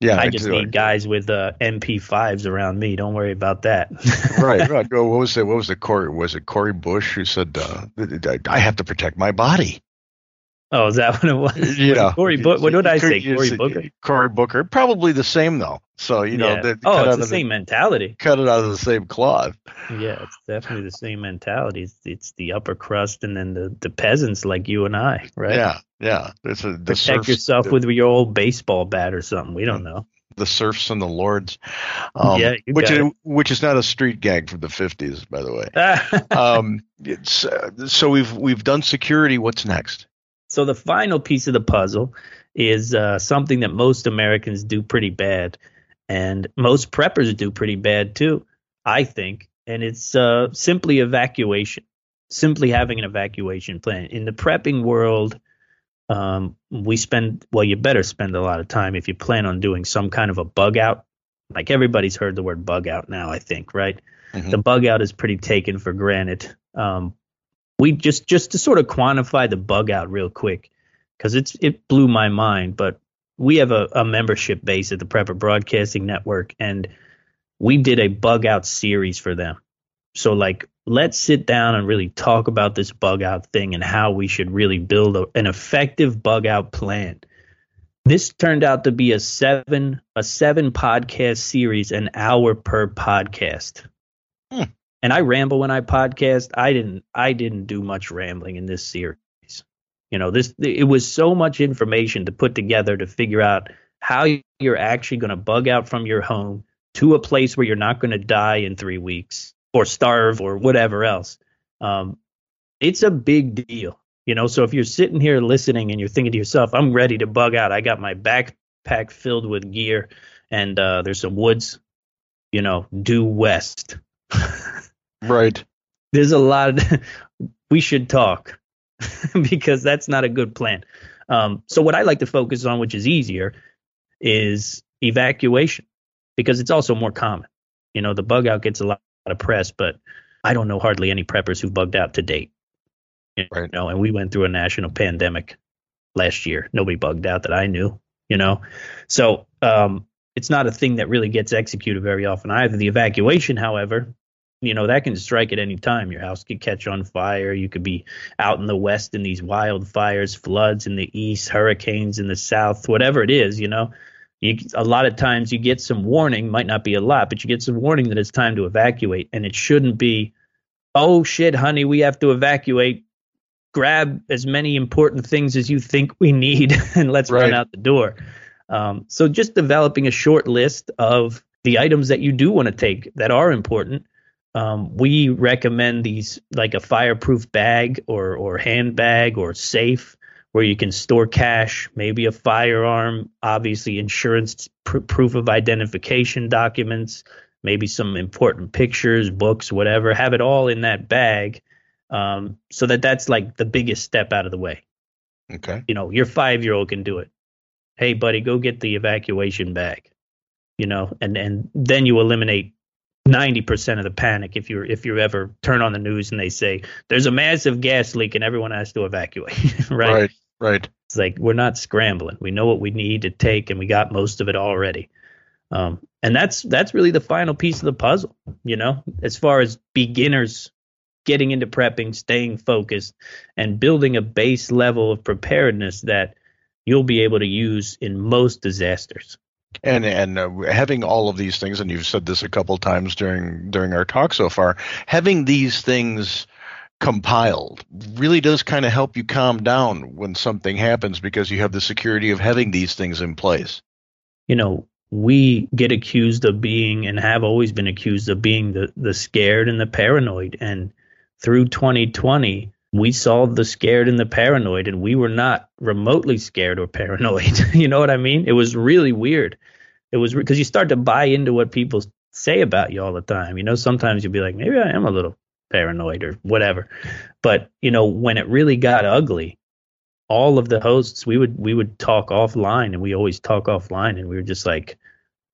Yeah, I just need guys with uh, MP5s around me. Don't worry about that. right, right. Well, what was it? What was the Cory? Was it Cori Bush who said, uh, "I have to protect my body"? Oh, is that what it was? You know, Cory Booker. What did I say? Cory Booker. Cory Booker. Probably the same though. So you know, Yeah. oh, cut it's out the same mentality. cut it out of the same cloth. Yeah, it's definitely the same mentality. It's, it's the upper crust and then the, the peasants like you and I, right? Yeah, yeah. It's a, the Protect yourself the, with your old baseball bat or something. We don't know. the serfs and the lords. Um, Yeah, which is, which is not a street gang from the fifties, by the way. um, it's, uh, so we've we've done security. What's next? So the final piece of the puzzle is uh, something that most Americans do pretty bad, and most preppers do pretty bad too, I think. And it's uh, simply evacuation, simply having an evacuation plan. In the prepping world, um, we spend well, you better spend a lot of time if you plan on doing some kind of a bug out. Like everybody's heard the word bug out now, I think, right? Mhm. The bug out is pretty taken for granted. Um, we just just to sort of quantify the bug out real quick because it's it blew my mind. But we have a, a membership base at the Prepper Broadcasting Network, and we did a bug out series for them. So like, let's sit down and really talk about this bug out thing and how we should really build a, an effective bug out plan. This turned out to be a seven a seven podcast series, an hour per podcast. Hmm. And I ramble when I podcast. I didn't I didn't do much rambling in this series. You know, this it was so much information to put together to figure out how you're actually going to bug out from your home to a place where you're not going to die in three weeks or starve or whatever else. Um, it's a big deal, you know. So if you're sitting here listening and you're thinking to yourself, "I'm ready to bug out. I got my backpack filled with gear, and uh, there's some woods," you know, due west. Right. There's a lot of. we should talk because that's not a good plan. Um, so what I like to focus on, which is easier, is evacuation because it's also more common. You know, the bug out gets a lot of press, but I don't know hardly any preppers who've bugged out to date. You Right. know, and we went through a national pandemic last year. Nobody bugged out that I knew, you know. So um, it's not a thing that really gets executed very often either. The evacuation, however, you know, that can strike at any time. Your house could catch on fire. You could be out in the west in these wildfires, floods in the east, hurricanes in the south, whatever it is, you know. You, a lot of times you get some warning, might not be a lot, but you get some warning that it's time to evacuate. And it shouldn't be, oh shit, honey, we have to evacuate. Grab as many important things as you think we need and let's Right. run out the door. Um, so just developing a short list of the items that you do want to take that are important. Um, we recommend these like a fireproof bag or or handbag or safe where you can store cash, maybe a firearm, obviously insurance pr- proof of identification documents, maybe some important pictures, books, whatever. Have it all in that bag, um, so that that's like the biggest step out of the way. Okay. You know, your five year old can do it. Hey, buddy, go get the evacuation bag. You know, and and then you eliminate ninety percent of the panic if you're if you ever turn on the news and they say there's a massive gas leak and everyone has to evacuate. right? Right. Right. It's like we're not scrambling. We know what we need to take, and we got most of it already. Um, and that's that's really the final piece of the puzzle. You know, as far as beginners getting into prepping, staying focused, and building a base level of preparedness that you'll be able to use in most disasters. And and uh, having all of these things, and you've said this a couple times during during our talk so far, having these things compiled really does kind of help you calm down when something happens because you have the security of having these things in place. you know, we get accused of being and have always been accused of being the, the scared and the paranoid. And through 2020, we saw the scared and the paranoid, and we were not remotely scared or paranoid. you know what I mean? It was really weird. It was because you start to buy into what people say about you all the time. You know, sometimes you'll be like, maybe I am a little paranoid or whatever. But, you know, when it really got ugly, all of the hosts we would we would talk offline and we always talk offline and we were just like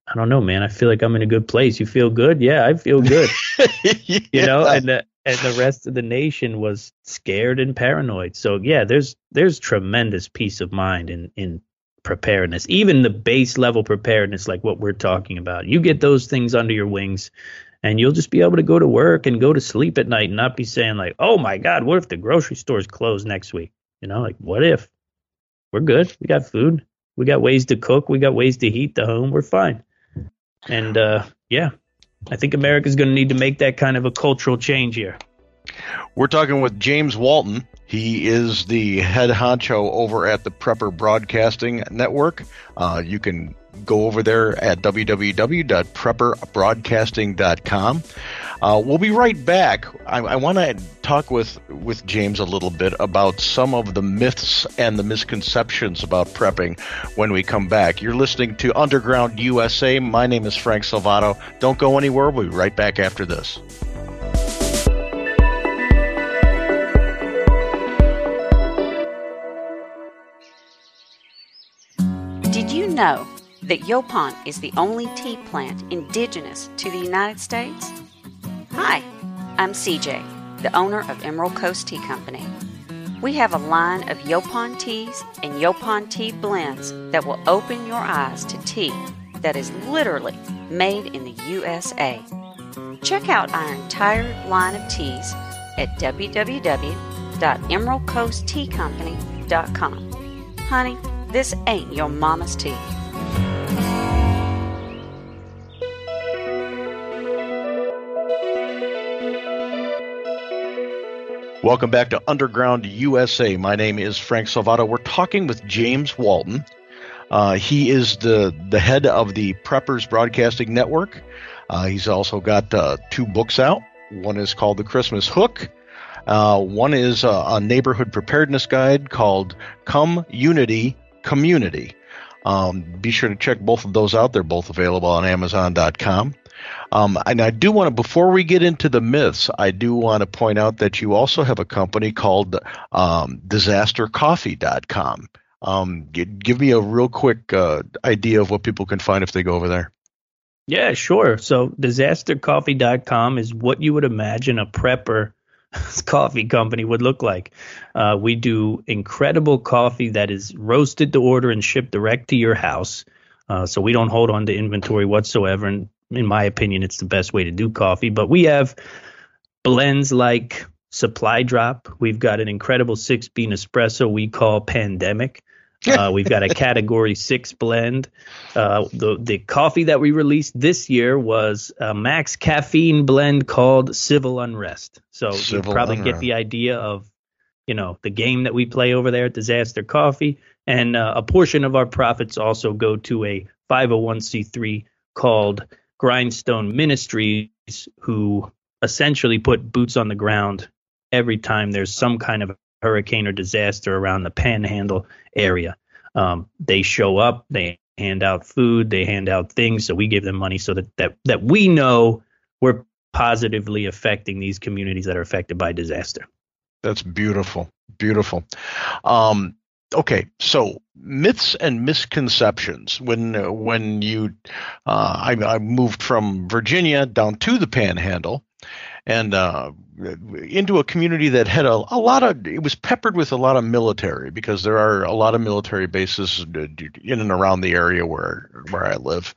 i don't know man i feel like i'm in a good place you feel good yeah i feel good you know and the and the rest of the nation was scared and paranoid so yeah there's there's tremendous peace of mind in in preparedness even the base level preparedness like what we're talking about you get those things under your wings and you'll just be able to go to work and go to sleep at night and not be saying like oh my god what if the grocery store's closed next week you know, like what if? We're good. We got food. We got ways to cook. We got ways to heat the home. We're fine. And uh, yeah, I think America's going to need to make that kind of a cultural change here. We're talking with James Walton. He is the head honcho over at the Prepper Broadcasting Network. Uh, you can go over there at www.prepperbroadcasting.com. Uh, we'll be right back. I, I want to talk with, with James a little bit about some of the myths and the misconceptions about prepping when we come back. You're listening to Underground USA. My name is Frank Salvato. Don't go anywhere. We'll be right back after this. Did you know that Yaupon is the only tea plant indigenous to the United States? Hi, I'm CJ, the owner of Emerald Coast Tea Company. We have a line of Yaupon teas and Yaupon tea blends that will open your eyes to tea that is literally made in the USA. Check out our entire line of teas at www.emeraldcoastteacompany.com. Honey, this ain't your mama's tea. Welcome back to Underground USA. My name is Frank Salvato. We're talking with James Walton. Uh, he is the, the head of the Preppers Broadcasting Network. Uh, he's also got uh, two books out. One is called The Christmas Hook. Uh, one is a, neighborhood preparedness guide called Come Unity Community. Um, be sure to check both of those out. They're both available on Amazon.com. Um, and I do want to, before we get into the myths, I do want to point out that you also have a company called um, DisasterCoffee.com. Um, give me a real quick uh, idea of what people can find if they go over there. Yeah, sure. So disastercoffee.com is what you would imagine a prepper coffee company would look like. Uh, we do incredible coffee that is roasted to order and shipped direct to your house. Uh, so we don't hold on to inventory whatsoever. And in my opinion, it's the best way to do coffee. But we have blends like Supply Drop. We've got an incredible six bean espresso we call Pandemic. Uh, we've got a category six blend. Uh, the the coffee that we released this year was a max caffeine blend called Civil Unrest. So you probably unrest. get the idea of you know the game that we play over there at Disaster Coffee, and uh, a portion of our profits also go to a 501c3 called Grindstone Ministries, who essentially put boots on the ground every time there's some kind of hurricane or disaster around the panhandle area. Um, they show up, they hand out food, they hand out things, so we give them money so that that, that we know we're positively affecting these communities that are affected by disaster. That's beautiful, beautiful. Um, okay, so myths and misconceptions. When uh, when you, uh, I, I moved from Virginia down to the Panhandle, and uh, into a community that had a, a, lot of it was peppered with a lot of military because there are a lot of military bases in and around the area where where I live,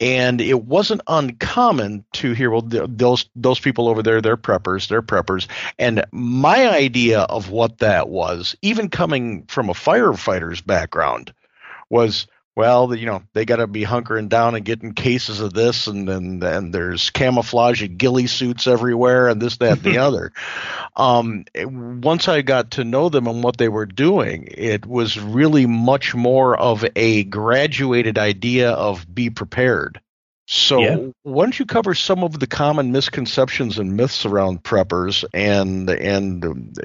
and it wasn't uncommon to hear well those those people over there they're preppers they're preppers. And my idea of what that was even coming from a firefighter's background was well, you know, they got to be hunkering down and getting cases of this, and then and there's camouflage and ghillie suits everywhere, and this, that, and the other. Um, once I got to know them and what they were doing, it was really much more of a graduated idea of be prepared. So, yeah. why don't you cover some of the common misconceptions and myths around preppers and and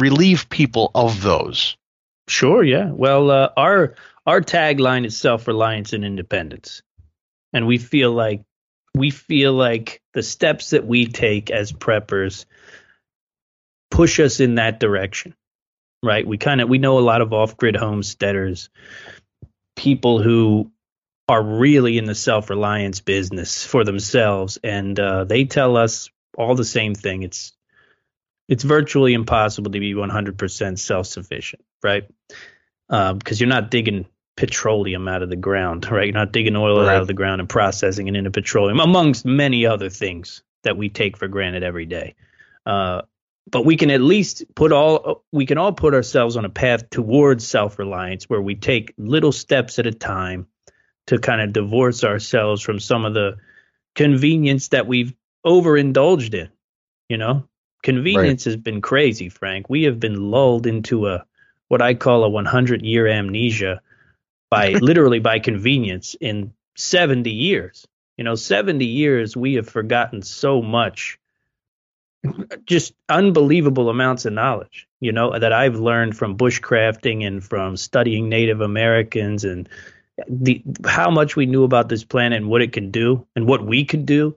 relieve people of those? Sure. Yeah. Well, uh, our our tagline is self reliance and independence. And we feel like we feel like the steps that we take as preppers push us in that direction. Right? We kind of we know a lot of off-grid homesteaders, people who are really in the self-reliance business for themselves and uh, they tell us all the same thing. It's it's virtually impossible to be 100% self-sufficient, right? because um, you're not digging petroleum out of the ground, right? You're not digging oil right. out of the ground and processing it into petroleum, amongst many other things that we take for granted every day. Uh, but we can at least put all we can all put ourselves on a path towards self-reliance where we take little steps at a time to kind of divorce ourselves from some of the convenience that we've overindulged in you know convenience right. has been crazy frank we have been lulled into a what I call a 100 year amnesia by literally by convenience in 70 years. You know, 70 years we have forgotten so much just unbelievable amounts of knowledge, you know, that I've learned from bushcrafting and from studying Native Americans and the how much we knew about this planet and what it can do and what we could do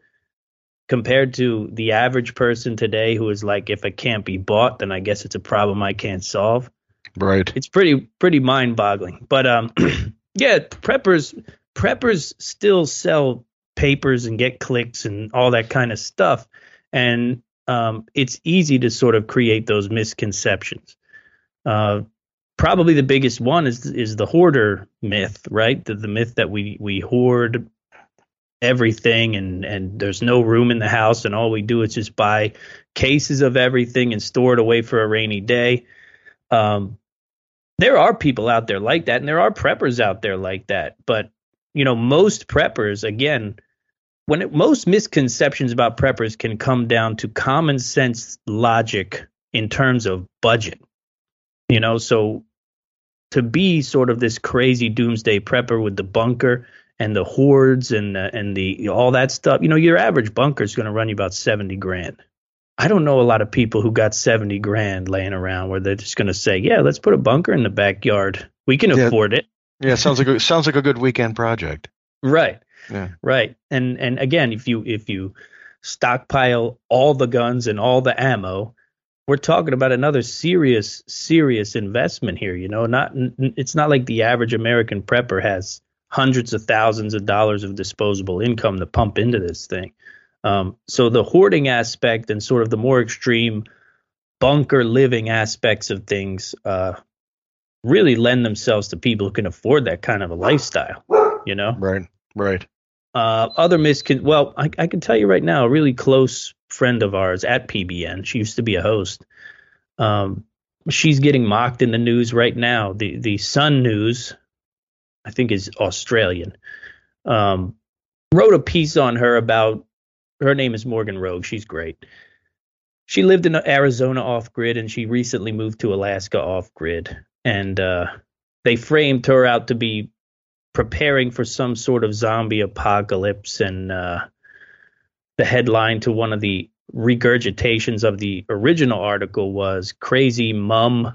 compared to the average person today who is like if it can't be bought then I guess it's a problem I can't solve. Right. It's pretty pretty mind boggling. But um, yeah, preppers preppers still sell papers and get clicks and all that kind of stuff, and um, it's easy to sort of create those misconceptions. Uh, probably the biggest one is is the hoarder myth, right? The, the myth that we we hoard everything and and there's no room in the house and all we do is just buy cases of everything and store it away for a rainy day. Um, there are people out there like that, and there are preppers out there like that. But you know, most preppers, again, when it, most misconceptions about preppers can come down to common sense logic in terms of budget. You know, so to be sort of this crazy doomsday prepper with the bunker and the hordes and the, and the all that stuff, you know, your average bunker is going to run you about seventy grand. I don't know a lot of people who got 70 grand laying around where they're just going to say, "Yeah, let's put a bunker in the backyard. We can yeah. afford it." Yeah, sounds like a, sounds like a good weekend project. Right. Yeah. Right. And and again, if you if you stockpile all the guns and all the ammo, we're talking about another serious serious investment here, you know. Not it's not like the average American prepper has hundreds of thousands of dollars of disposable income to pump into this thing. Um, so the hoarding aspect and sort of the more extreme bunker living aspects of things uh, really lend themselves to people who can afford that kind of a lifestyle. You know, right, right. Uh, other miscon. Well, I, I can tell you right now, a really close friend of ours at PBN. She used to be a host. Um, she's getting mocked in the news right now. The the Sun News, I think, is Australian. Um, wrote a piece on her about her name is Morgan Rogue. She's great. She lived in Arizona off grid, and she recently moved to Alaska off grid. And uh, they framed her out to be preparing for some sort of zombie apocalypse. And uh, the headline to one of the regurgitations of the original article was "Crazy Mum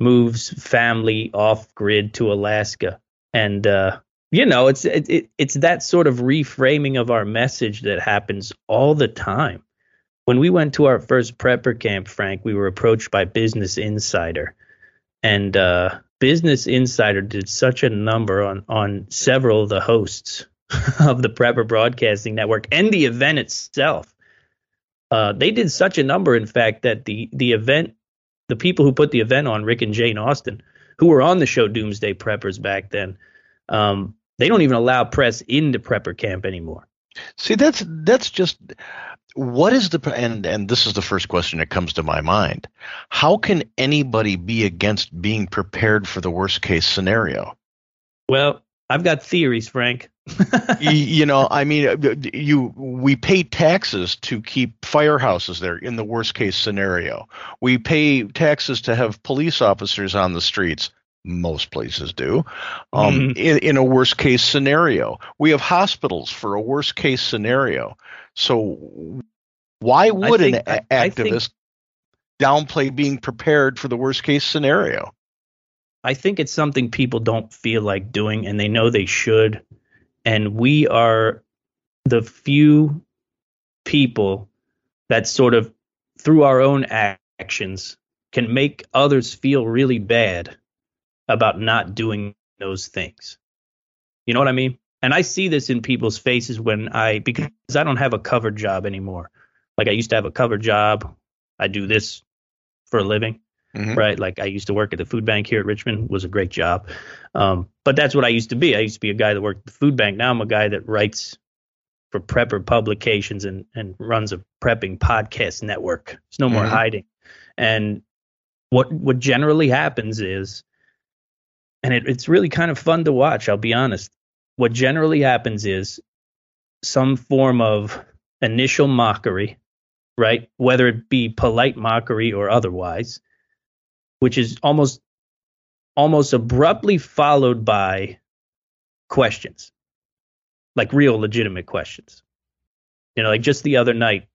Moves Family Off Grid to Alaska." And uh, you know, it's it, it, it's that sort of reframing of our message that happens all the time. When we went to our first prepper camp, Frank, we were approached by Business Insider, and uh, Business Insider did such a number on on several of the hosts of the Prepper Broadcasting Network and the event itself. Uh, they did such a number, in fact, that the the event, the people who put the event on, Rick and Jane Austin, who were on the show Doomsday Preppers back then, um, they don't even allow press into prepper camp anymore. See, that's that's just what is the and and this is the first question that comes to my mind. How can anybody be against being prepared for the worst case scenario? Well, I've got theories, Frank. you, know, I mean, uh, you we pay taxes to keep firehouses there in the worst case scenario. We pay taxes to have police officers on the streets most places do um, mm-hmm. in, in, a worst case scenario. We have hospitals for a worst case scenario. So why would think, an I, activist think, downplay being prepared for the worst case scenario? I think it's something people don't feel like doing and they know they should. And we are the few people that sort of through our own actions can make others feel really bad about not doing those things. You know what I mean? And I see this in people's faces when I because I don't have a covered job anymore. Like I used to have a covered job. I do this for a living, mm-hmm. right? Like I used to work at the food bank here at Richmond. was a great job, um, but that's what I used to be. I used to be a guy that worked at the food bank. Now I'm a guy that writes for prepper publications and and runs a prepping podcast network. There's no more mm-hmm. hiding. And what what generally happens is and it, it's really kind of fun to watch. I'll be honest. What generally happens is some form of initial mockery, right? Whether it be polite mockery or otherwise, which is almost almost abruptly followed by questions, like real legitimate questions. You know, like just the other night,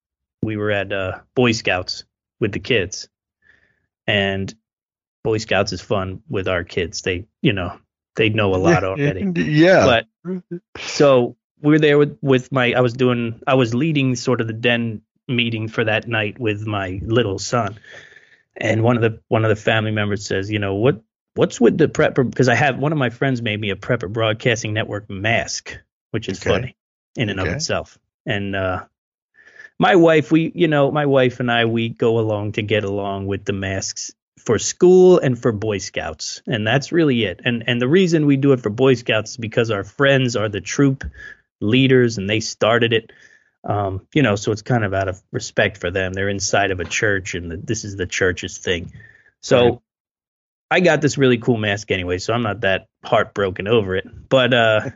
we were at uh, Boy Scouts with the kids, and Boy Scouts is fun with our kids. They, you know, they know a lot already. yeah. But so we are there with with my. I was doing. I was leading sort of the den meeting for that night with my little son, and one of the one of the family members says, you know what. What's with the prepper? Because I have one of my friends made me a prepper broadcasting network mask, which is okay. funny in and okay. of itself. And uh, my wife, we, you know, my wife and I, we go along to get along with the masks for school and for Boy Scouts, and that's really it. And and the reason we do it for Boy Scouts is because our friends are the troop leaders, and they started it. Um, you know, so it's kind of out of respect for them. They're inside of a church, and the, this is the church's thing. So. Right. I got this really cool mask anyway, so I'm not that heartbroken over it. But uh,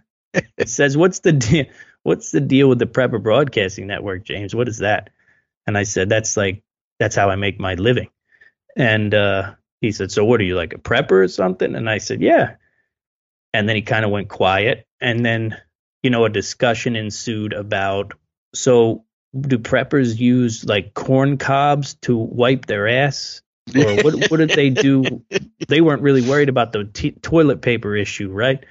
it says, "What's the deal? What's the deal with the Prepper Broadcasting Network, James? What is that?" And I said, "That's like that's how I make my living." And uh, he said, So what are you like a prepper or something? And I said, Yeah. And then he kind of went quiet. And then, you know, a discussion ensued about so do preppers use like corn cobs to wipe their ass? Or what, what did they do? They weren't really worried about the t- toilet paper issue, right?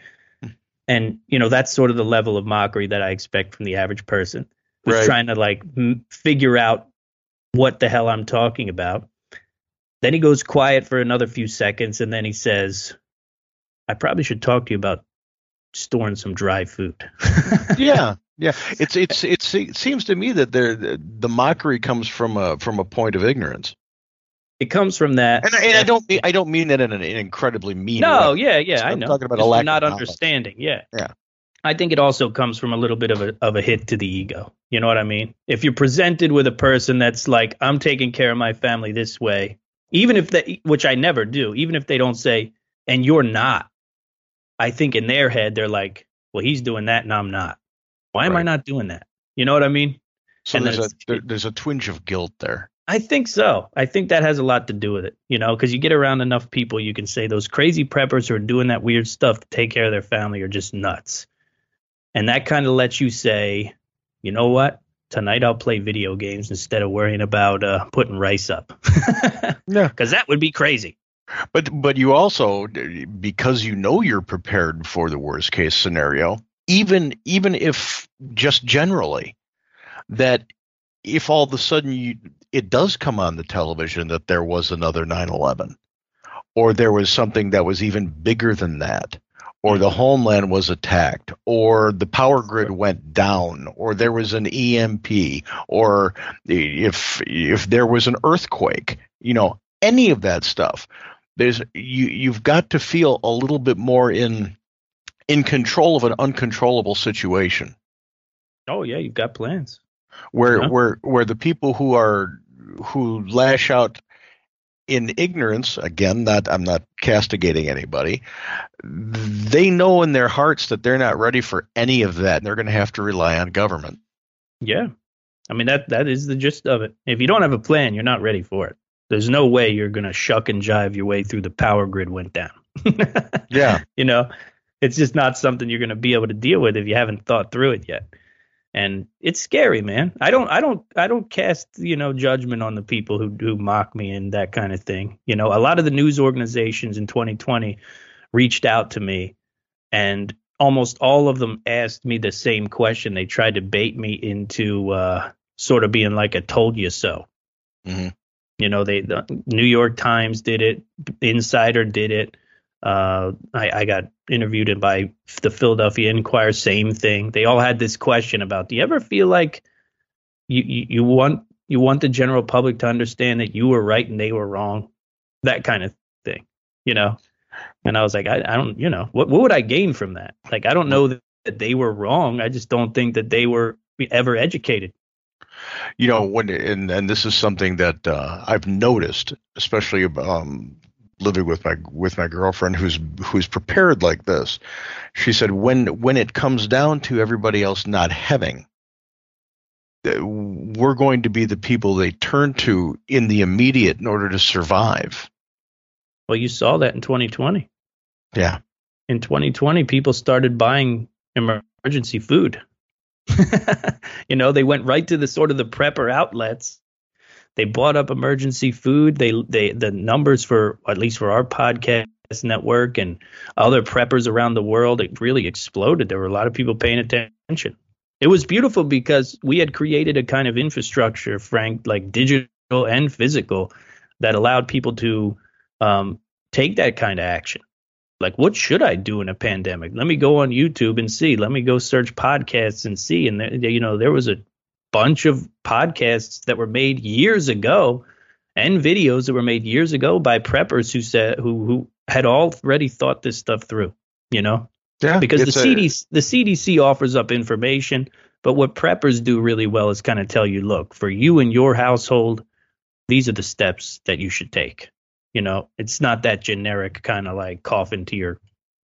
And, you know, that's sort of the level of mockery that I expect from the average person who's right. trying to like m- figure out what the hell I'm talking about. Then he goes quiet for another few seconds and then he says, I probably should talk to you about storing some dry food. yeah, yeah. It's it's it's it seems to me that there the mockery comes from a from a point of ignorance. It comes from that, and, and I don't mean I don't mean that in an incredibly mean. No, way. yeah, yeah, So I I'm know. talking about Just a lack not of knowledge. understanding. Yeah, Yeah. I think it also comes from a little bit of a of a hit to the ego. You know what I mean? If you're presented with a person that's like, "I'm taking care of my family this way," even if they, which I never do, even if they don't say, "and you're not," I think in their head they're like, "Well, he's doing that and I'm not. Why am I not doing that?" You know what I mean? So And there's a there, there's a twinge of guilt there. I think so. I think that has a lot to do with it, you know, because you get around enough people, you can say those crazy preppers who are doing that weird stuff to take care of their family are just nuts. And that kind of lets you say, you know what? Tonight I'll play video games instead of worrying about uh, putting rice up. Yeah. Because that would be crazy. But but you also because you know you're prepared for the worst case scenario, even even if just generally that if all of a sudden you it does come on the television that there was another 9/11 or there was something that was even bigger than that or the mm-hmm. homeland was attacked or the power grid went down or there was an EMP or if if there was an earthquake, you know, any of that stuff there's you you've got to feel a little bit more in in control of an uncontrollable situation Oh, yeah, you've got plans. where Yeah. where where the people who are who lash out in ignorance again not i'm not castigating anybody they know in their hearts that they're not ready for any of that and they're going to have to rely on government Yeah. I mean that that is the gist of it. If you don't have a plan, you're not ready for it. There's no way you're gonna shuck and jive your way through the power grid went down. yeah you know, it's just not something you're gonna be able to deal with if you haven't thought through it yet. And it's scary, man. I don't I don't I don't cast, you know, judgment on the people who who mock me and that kind of thing. You know, a lot of the news organizations in 2020 reached out to me and almost all of them asked me the same question. They tried to bait me into uh, sort of being like a "told you so." Mhm. You know, they the New York Times did it, Insider did it. Uh, I, I got interviewed by the Philadelphia Inquirer, same thing. They all had this question about: Do you ever feel like you, you you want you want the general public to understand that you were right and they were wrong? That kind of thing, you know. And I was like, I, I don't, you know, what what would I gain from that? Like, I don't know that, that they were wrong. I just don't think that they were ever educated. you know when and and this is something that uh, I've noticed, especially um, living with my with my girlfriend who's who's prepared like this. She said when when it comes down to everybody else not having, uh, we're going to be the people they turn to in the immediate in order to survive. Well, you saw that in 2020. Yeah, In 2020, people started buying emergency food. you know, they went right to the sort of the prepper outlets. They bought up emergency food. They they the numbers for at least for our podcast network and other preppers around the world it really exploded. There were a lot of people paying attention. It was beautiful because we had created a kind of infrastructure, Frank, like digital and physical, that allowed people to um, take that kind of action. Like, what should I do in a pandemic? Let me go on YouTube and see. Let me go search podcasts and see. And there, you know, there was a bunch of podcasts that were made years ago, and videos that were made years ago by preppers who said who who had already thought this stuff through. You know, yeah. because the CDC the CDC offers up information, but what preppers do really well is kind of tell you, look, for you and your household, these are the steps that you should take. You know, it's not that generic kind of like cough into your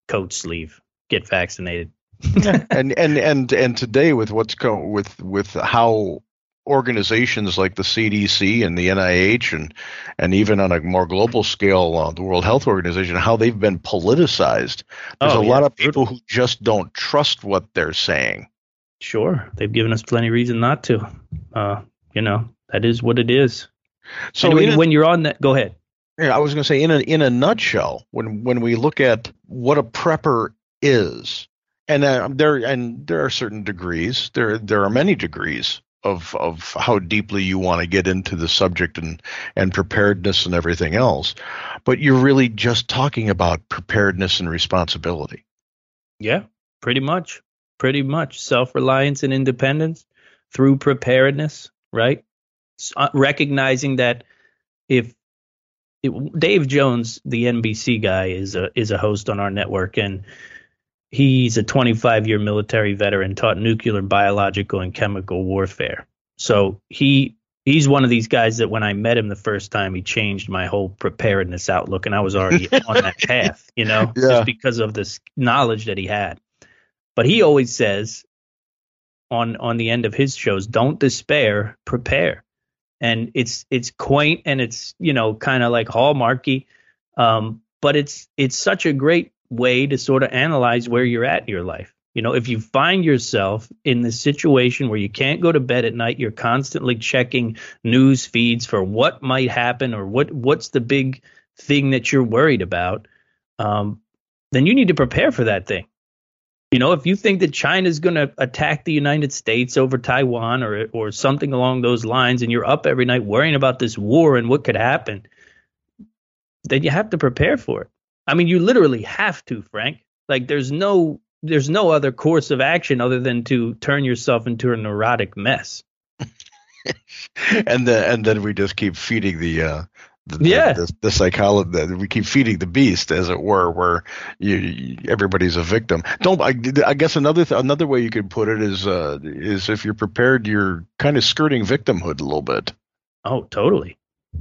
coat sleeve, get vaccinated. and and and and today with what's going with with how organizations like the CDC and the NIH and and even on a more global scale uh, the World Health Organization how they've been politicized there's Oh, a yeah, lot of people who just don't trust what they're saying Sure, they've given us plenty of reason not to. Uh, you know, that is what it is. so So a- when you're on that, go ahead. Yeah, I was going to say in a in a nutshell, when when we look at what a prepper is, and uh, there and there are certain degrees. There there are many degrees of of how deeply you want to get into the subject and and preparedness and everything else, but you're really just talking about preparedness and responsibility. Yeah, pretty much, pretty much self reliance and independence through preparedness, right? Uh, recognizing that if it, Dave Jones, the NBC guy, is a is a host on our network, and he's a 25 year military veteran, taught nuclear, biological, and chemical warfare. So he he's one of these guys that when I met him the first time, he changed my whole preparedness outlook, and I was already on that path, you know, yeah. just because of this knowledge that he had. But he always says on on the end of his shows, don't despair, prepare and it's it's quaint and it's you know kind of like hallmarky um, but it's it's such a great way to sort of analyze where you're at in your life you know if you find yourself in the situation where you can't go to bed at night you're constantly checking news feeds for what might happen or what what's the big thing that you're worried about um, then you need to prepare for that thing you know, if you think that China is going to attack the United States over Taiwan or or something along those lines, and you're up every night worrying about this war and what could happen, then you have to prepare for it. I mean, you literally have to, Frank. Like, there's no there's no other course of action other than to turn yourself into a neurotic mess. and then and then we just keep feeding the uh, the, yeah. the, the, the psychology we keep feeding the beast as it were where you, you everybody's a victim don't I, I guess another th- another way you could put it is uh, is if you're prepared you're kind of skirting victimhood a little bit oh totally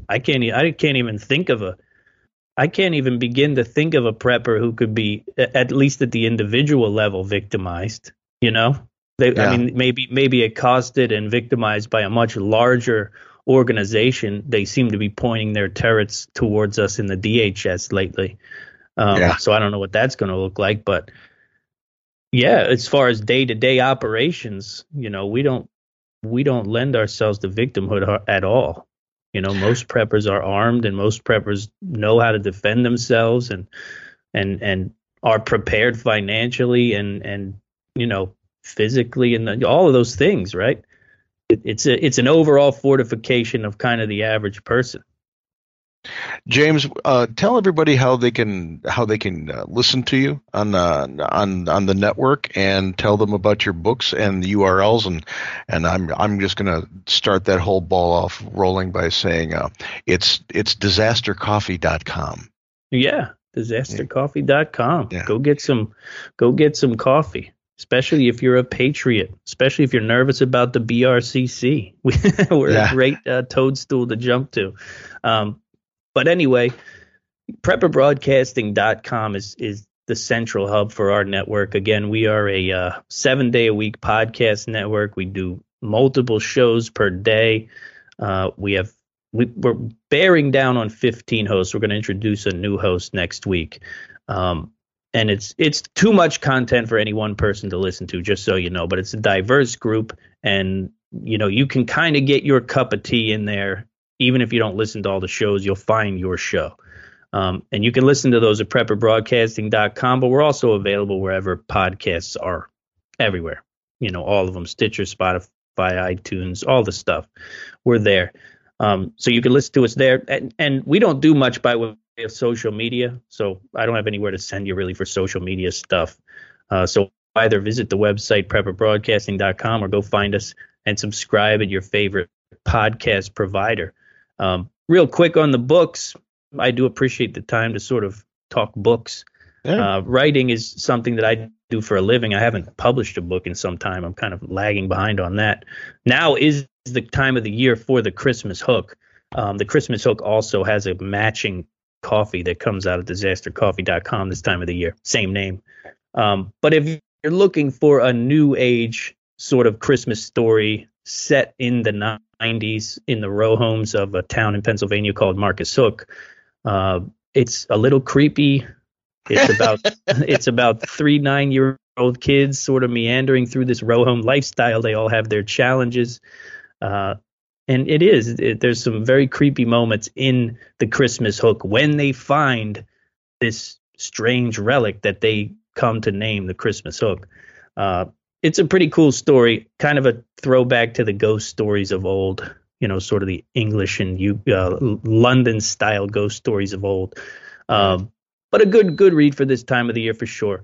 i can't i can't even think of a i can't even begin to think of a prepper who could be at least at the individual level victimized you know they, yeah. i mean maybe maybe accosted and victimized by a much larger organization, they seem to be pointing their turrets towards us in the DHS lately. Um, yeah. So I don't know what that's going to look like, but yeah, as far as day to day operations, you know, we don't we don't lend ourselves to victimhood at all. You know, most preppers are armed, and most preppers know how to defend themselves, and and and are prepared financially and and you know physically and all of those things, right? it's a it's an overall fortification of kind of the average person. James, uh, tell everybody how they can how they can uh, listen to you on uh, on on the network, and tell them about your books and the URLs, and and I'm I'm just going to start that whole ball off rolling by saying uh, it's it's disastercoffee.com. Yeah, disastercoffee.com. Yeah. Go get some go get some coffee especially if you're a patriot, especially if you're nervous about the BRCC. We're yeah. a great uh, toadstool to jump to. Um, but anyway, prepperbroadcasting.com is is the central hub for our network. Again, we are a uh, seven day a week podcast network. We do multiple shows per day. Uh, we have we, are bearing down on 15 hosts. We're going to introduce a new host next week. Um, and it's it's too much content for any one person to listen to just so you know but it's a diverse group and you know you can kind of get your cup of tea in there even if you don't listen to all the shows you'll find your show. Um, and you can listen to those at prepperbroadcasting.com but we're also available wherever podcasts are everywhere. You know all of them stitcher spotify itunes all the stuff. We're there. Um, so you can listen to us there. And, and we don't do much by way of social media, so I don't have anywhere to send you really for social media stuff. Uh, so either visit the website prepperbroadcasting.com or go find us and subscribe at your favorite podcast provider. Um, real quick on the books, I do appreciate the time to sort of talk books. Yeah. Uh, writing is something that I do for a living. I haven't published a book in some time. I'm kind of lagging behind on that. Now is the time of the year for the Christmas hook. Um, the Christmas hook also has a matching coffee that comes out of disastercoffee.com this time of the year. Same name. Um, but if you're looking for a new age sort of Christmas story set in the 90s in the row homes of a town in Pennsylvania called Marcus Hook, uh, it's a little creepy. It's about it's about three nine year old kids sort of meandering through this row home lifestyle. They all have their challenges. Uh, and it is it, there's some very creepy moments in the christmas hook when they find this strange relic that they come to name the christmas hook uh, it's a pretty cool story kind of a throwback to the ghost stories of old you know sort of the english and uh, london style ghost stories of old um, but a good good read for this time of the year for sure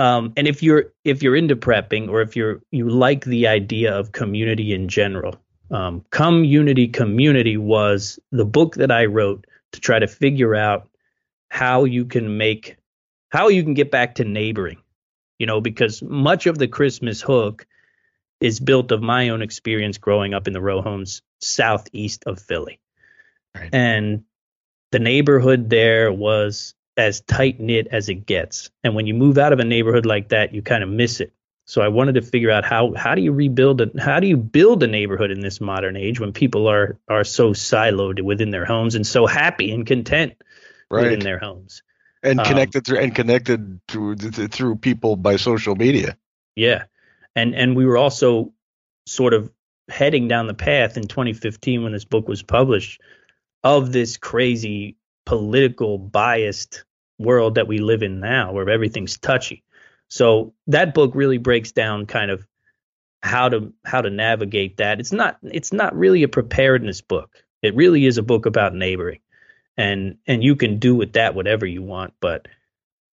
Um, and if you're if you're into prepping or if you're you like the idea of community in general, um, Community Community was the book that I wrote to try to figure out how you can make how you can get back to neighboring. You know, because much of the Christmas hook is built of my own experience growing up in the row homes southeast of Philly. Right. And the neighborhood there was as tight knit as it gets. And when you move out of a neighborhood like that, you kind of miss it. So I wanted to figure out how how do you rebuild it? How do you build a neighborhood in this modern age when people are are so siloed within their homes and so happy and content right. within their homes and um, connected through and connected through through people by social media. Yeah, and and we were also sort of heading down the path in 2015 when this book was published of this crazy political biased world that we live in now where everything's touchy. So that book really breaks down kind of how to how to navigate that. It's not it's not really a preparedness book. It really is a book about neighboring. And and you can do with that whatever you want, but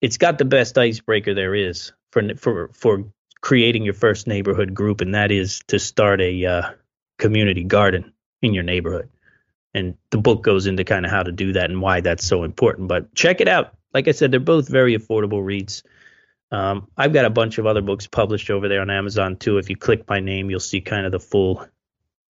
it's got the best icebreaker there is for for for creating your first neighborhood group, and that is to start a uh, community garden in your neighborhood. And the book goes into kind of how to do that and why that's so important. But check it out. Like I said, they're both very affordable reads. Um, I've got a bunch of other books published over there on Amazon too. If you click my name, you'll see kind of the full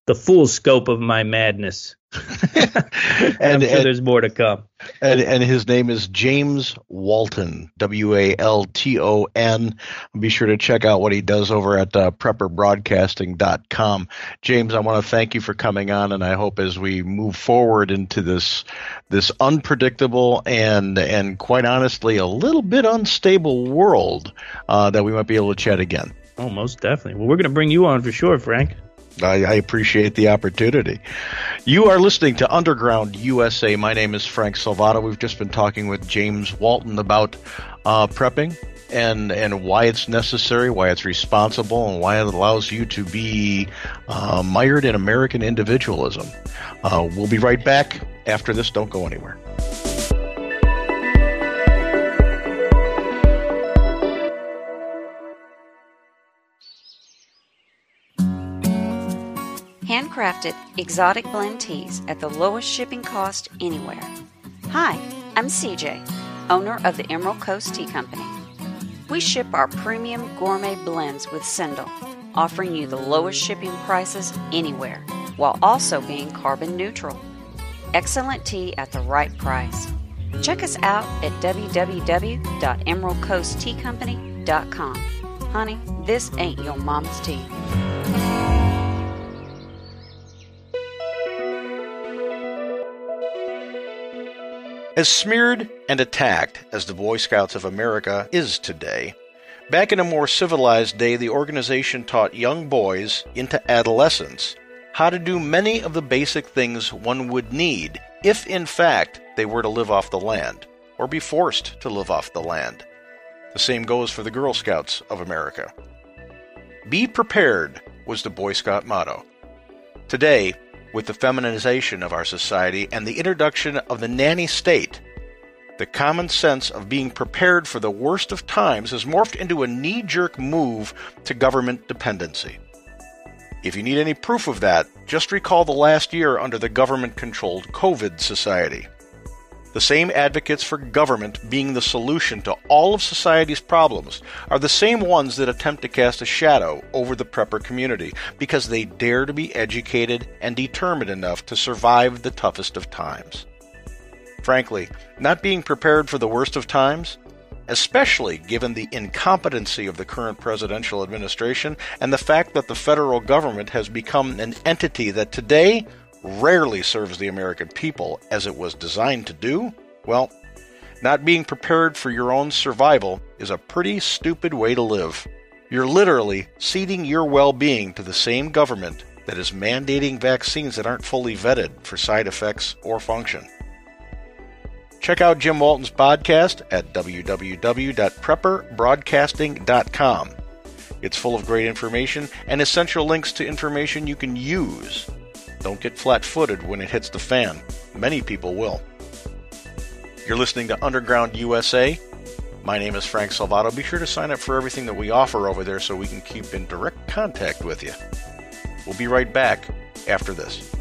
the full scope of my madness. and sure and, there's more to come. And, and his name is James Walton, W A L T O N. Be sure to check out what he does over at uh, prepperbroadcasting.com. James, I want to thank you for coming on, and I hope as we move forward into this this unpredictable and and quite honestly a little bit unstable world, uh, that we might be able to chat again. Oh, most definitely. Well, we're going to bring you on for sure, Frank. I, I, appreciate the opportunity. You are listening to Underground USA. My name is Frank Salvato. We've just been talking with James Walton about uh, prepping and and why it's necessary, why it's responsible, and why it allows you to be uh, mired in American individualism. Uh, we'll be right back after this. Don't go anywhere. Handcrafted exotic blend teas at the lowest shipping cost anywhere. Hi, I'm CJ, owner of the Emerald Coast Tea Company. We ship our premium gourmet blends with Sendle, offering you the lowest shipping prices anywhere while also being carbon neutral. Excellent tea at the right price. Check us out at www.emeraldcoastteacompany.com. Honey, this ain't your mama's tea. As smeared and attacked as the Boy Scouts of America is today, back in a more civilized day, the organization taught young boys into adolescence how to do many of the basic things one would need if, in fact, they were to live off the land or be forced to live off the land. The same goes for the Girl Scouts of America. Be prepared was the Boy Scout motto. Today, with the feminization of our society and the introduction of the nanny state, the common sense of being prepared for the worst of times has morphed into a knee jerk move to government dependency. If you need any proof of that, just recall the last year under the government controlled COVID society. The same advocates for government being the solution to all of society's problems are the same ones that attempt to cast a shadow over the prepper community because they dare to be educated and determined enough to survive the toughest of times. Frankly, not being prepared for the worst of times, especially given the incompetency of the current presidential administration and the fact that the federal government has become an entity that today rarely serves the American people as it was designed to do, well, not being prepared for your own survival is a pretty stupid way to live. You're literally ceding your well being to the same government that is mandating vaccines that aren't fully vetted for side effects or function. Check out Jim Walton's podcast at www.prepperbroadcasting.com. It's full of great information and essential links to information you can use don't get flat footed when it hits the fan. Many people will. You're listening to Underground USA. My name is Frank Salvato. Be sure to sign up for everything that we offer over there so we can keep in direct contact with you. We'll be right back after this.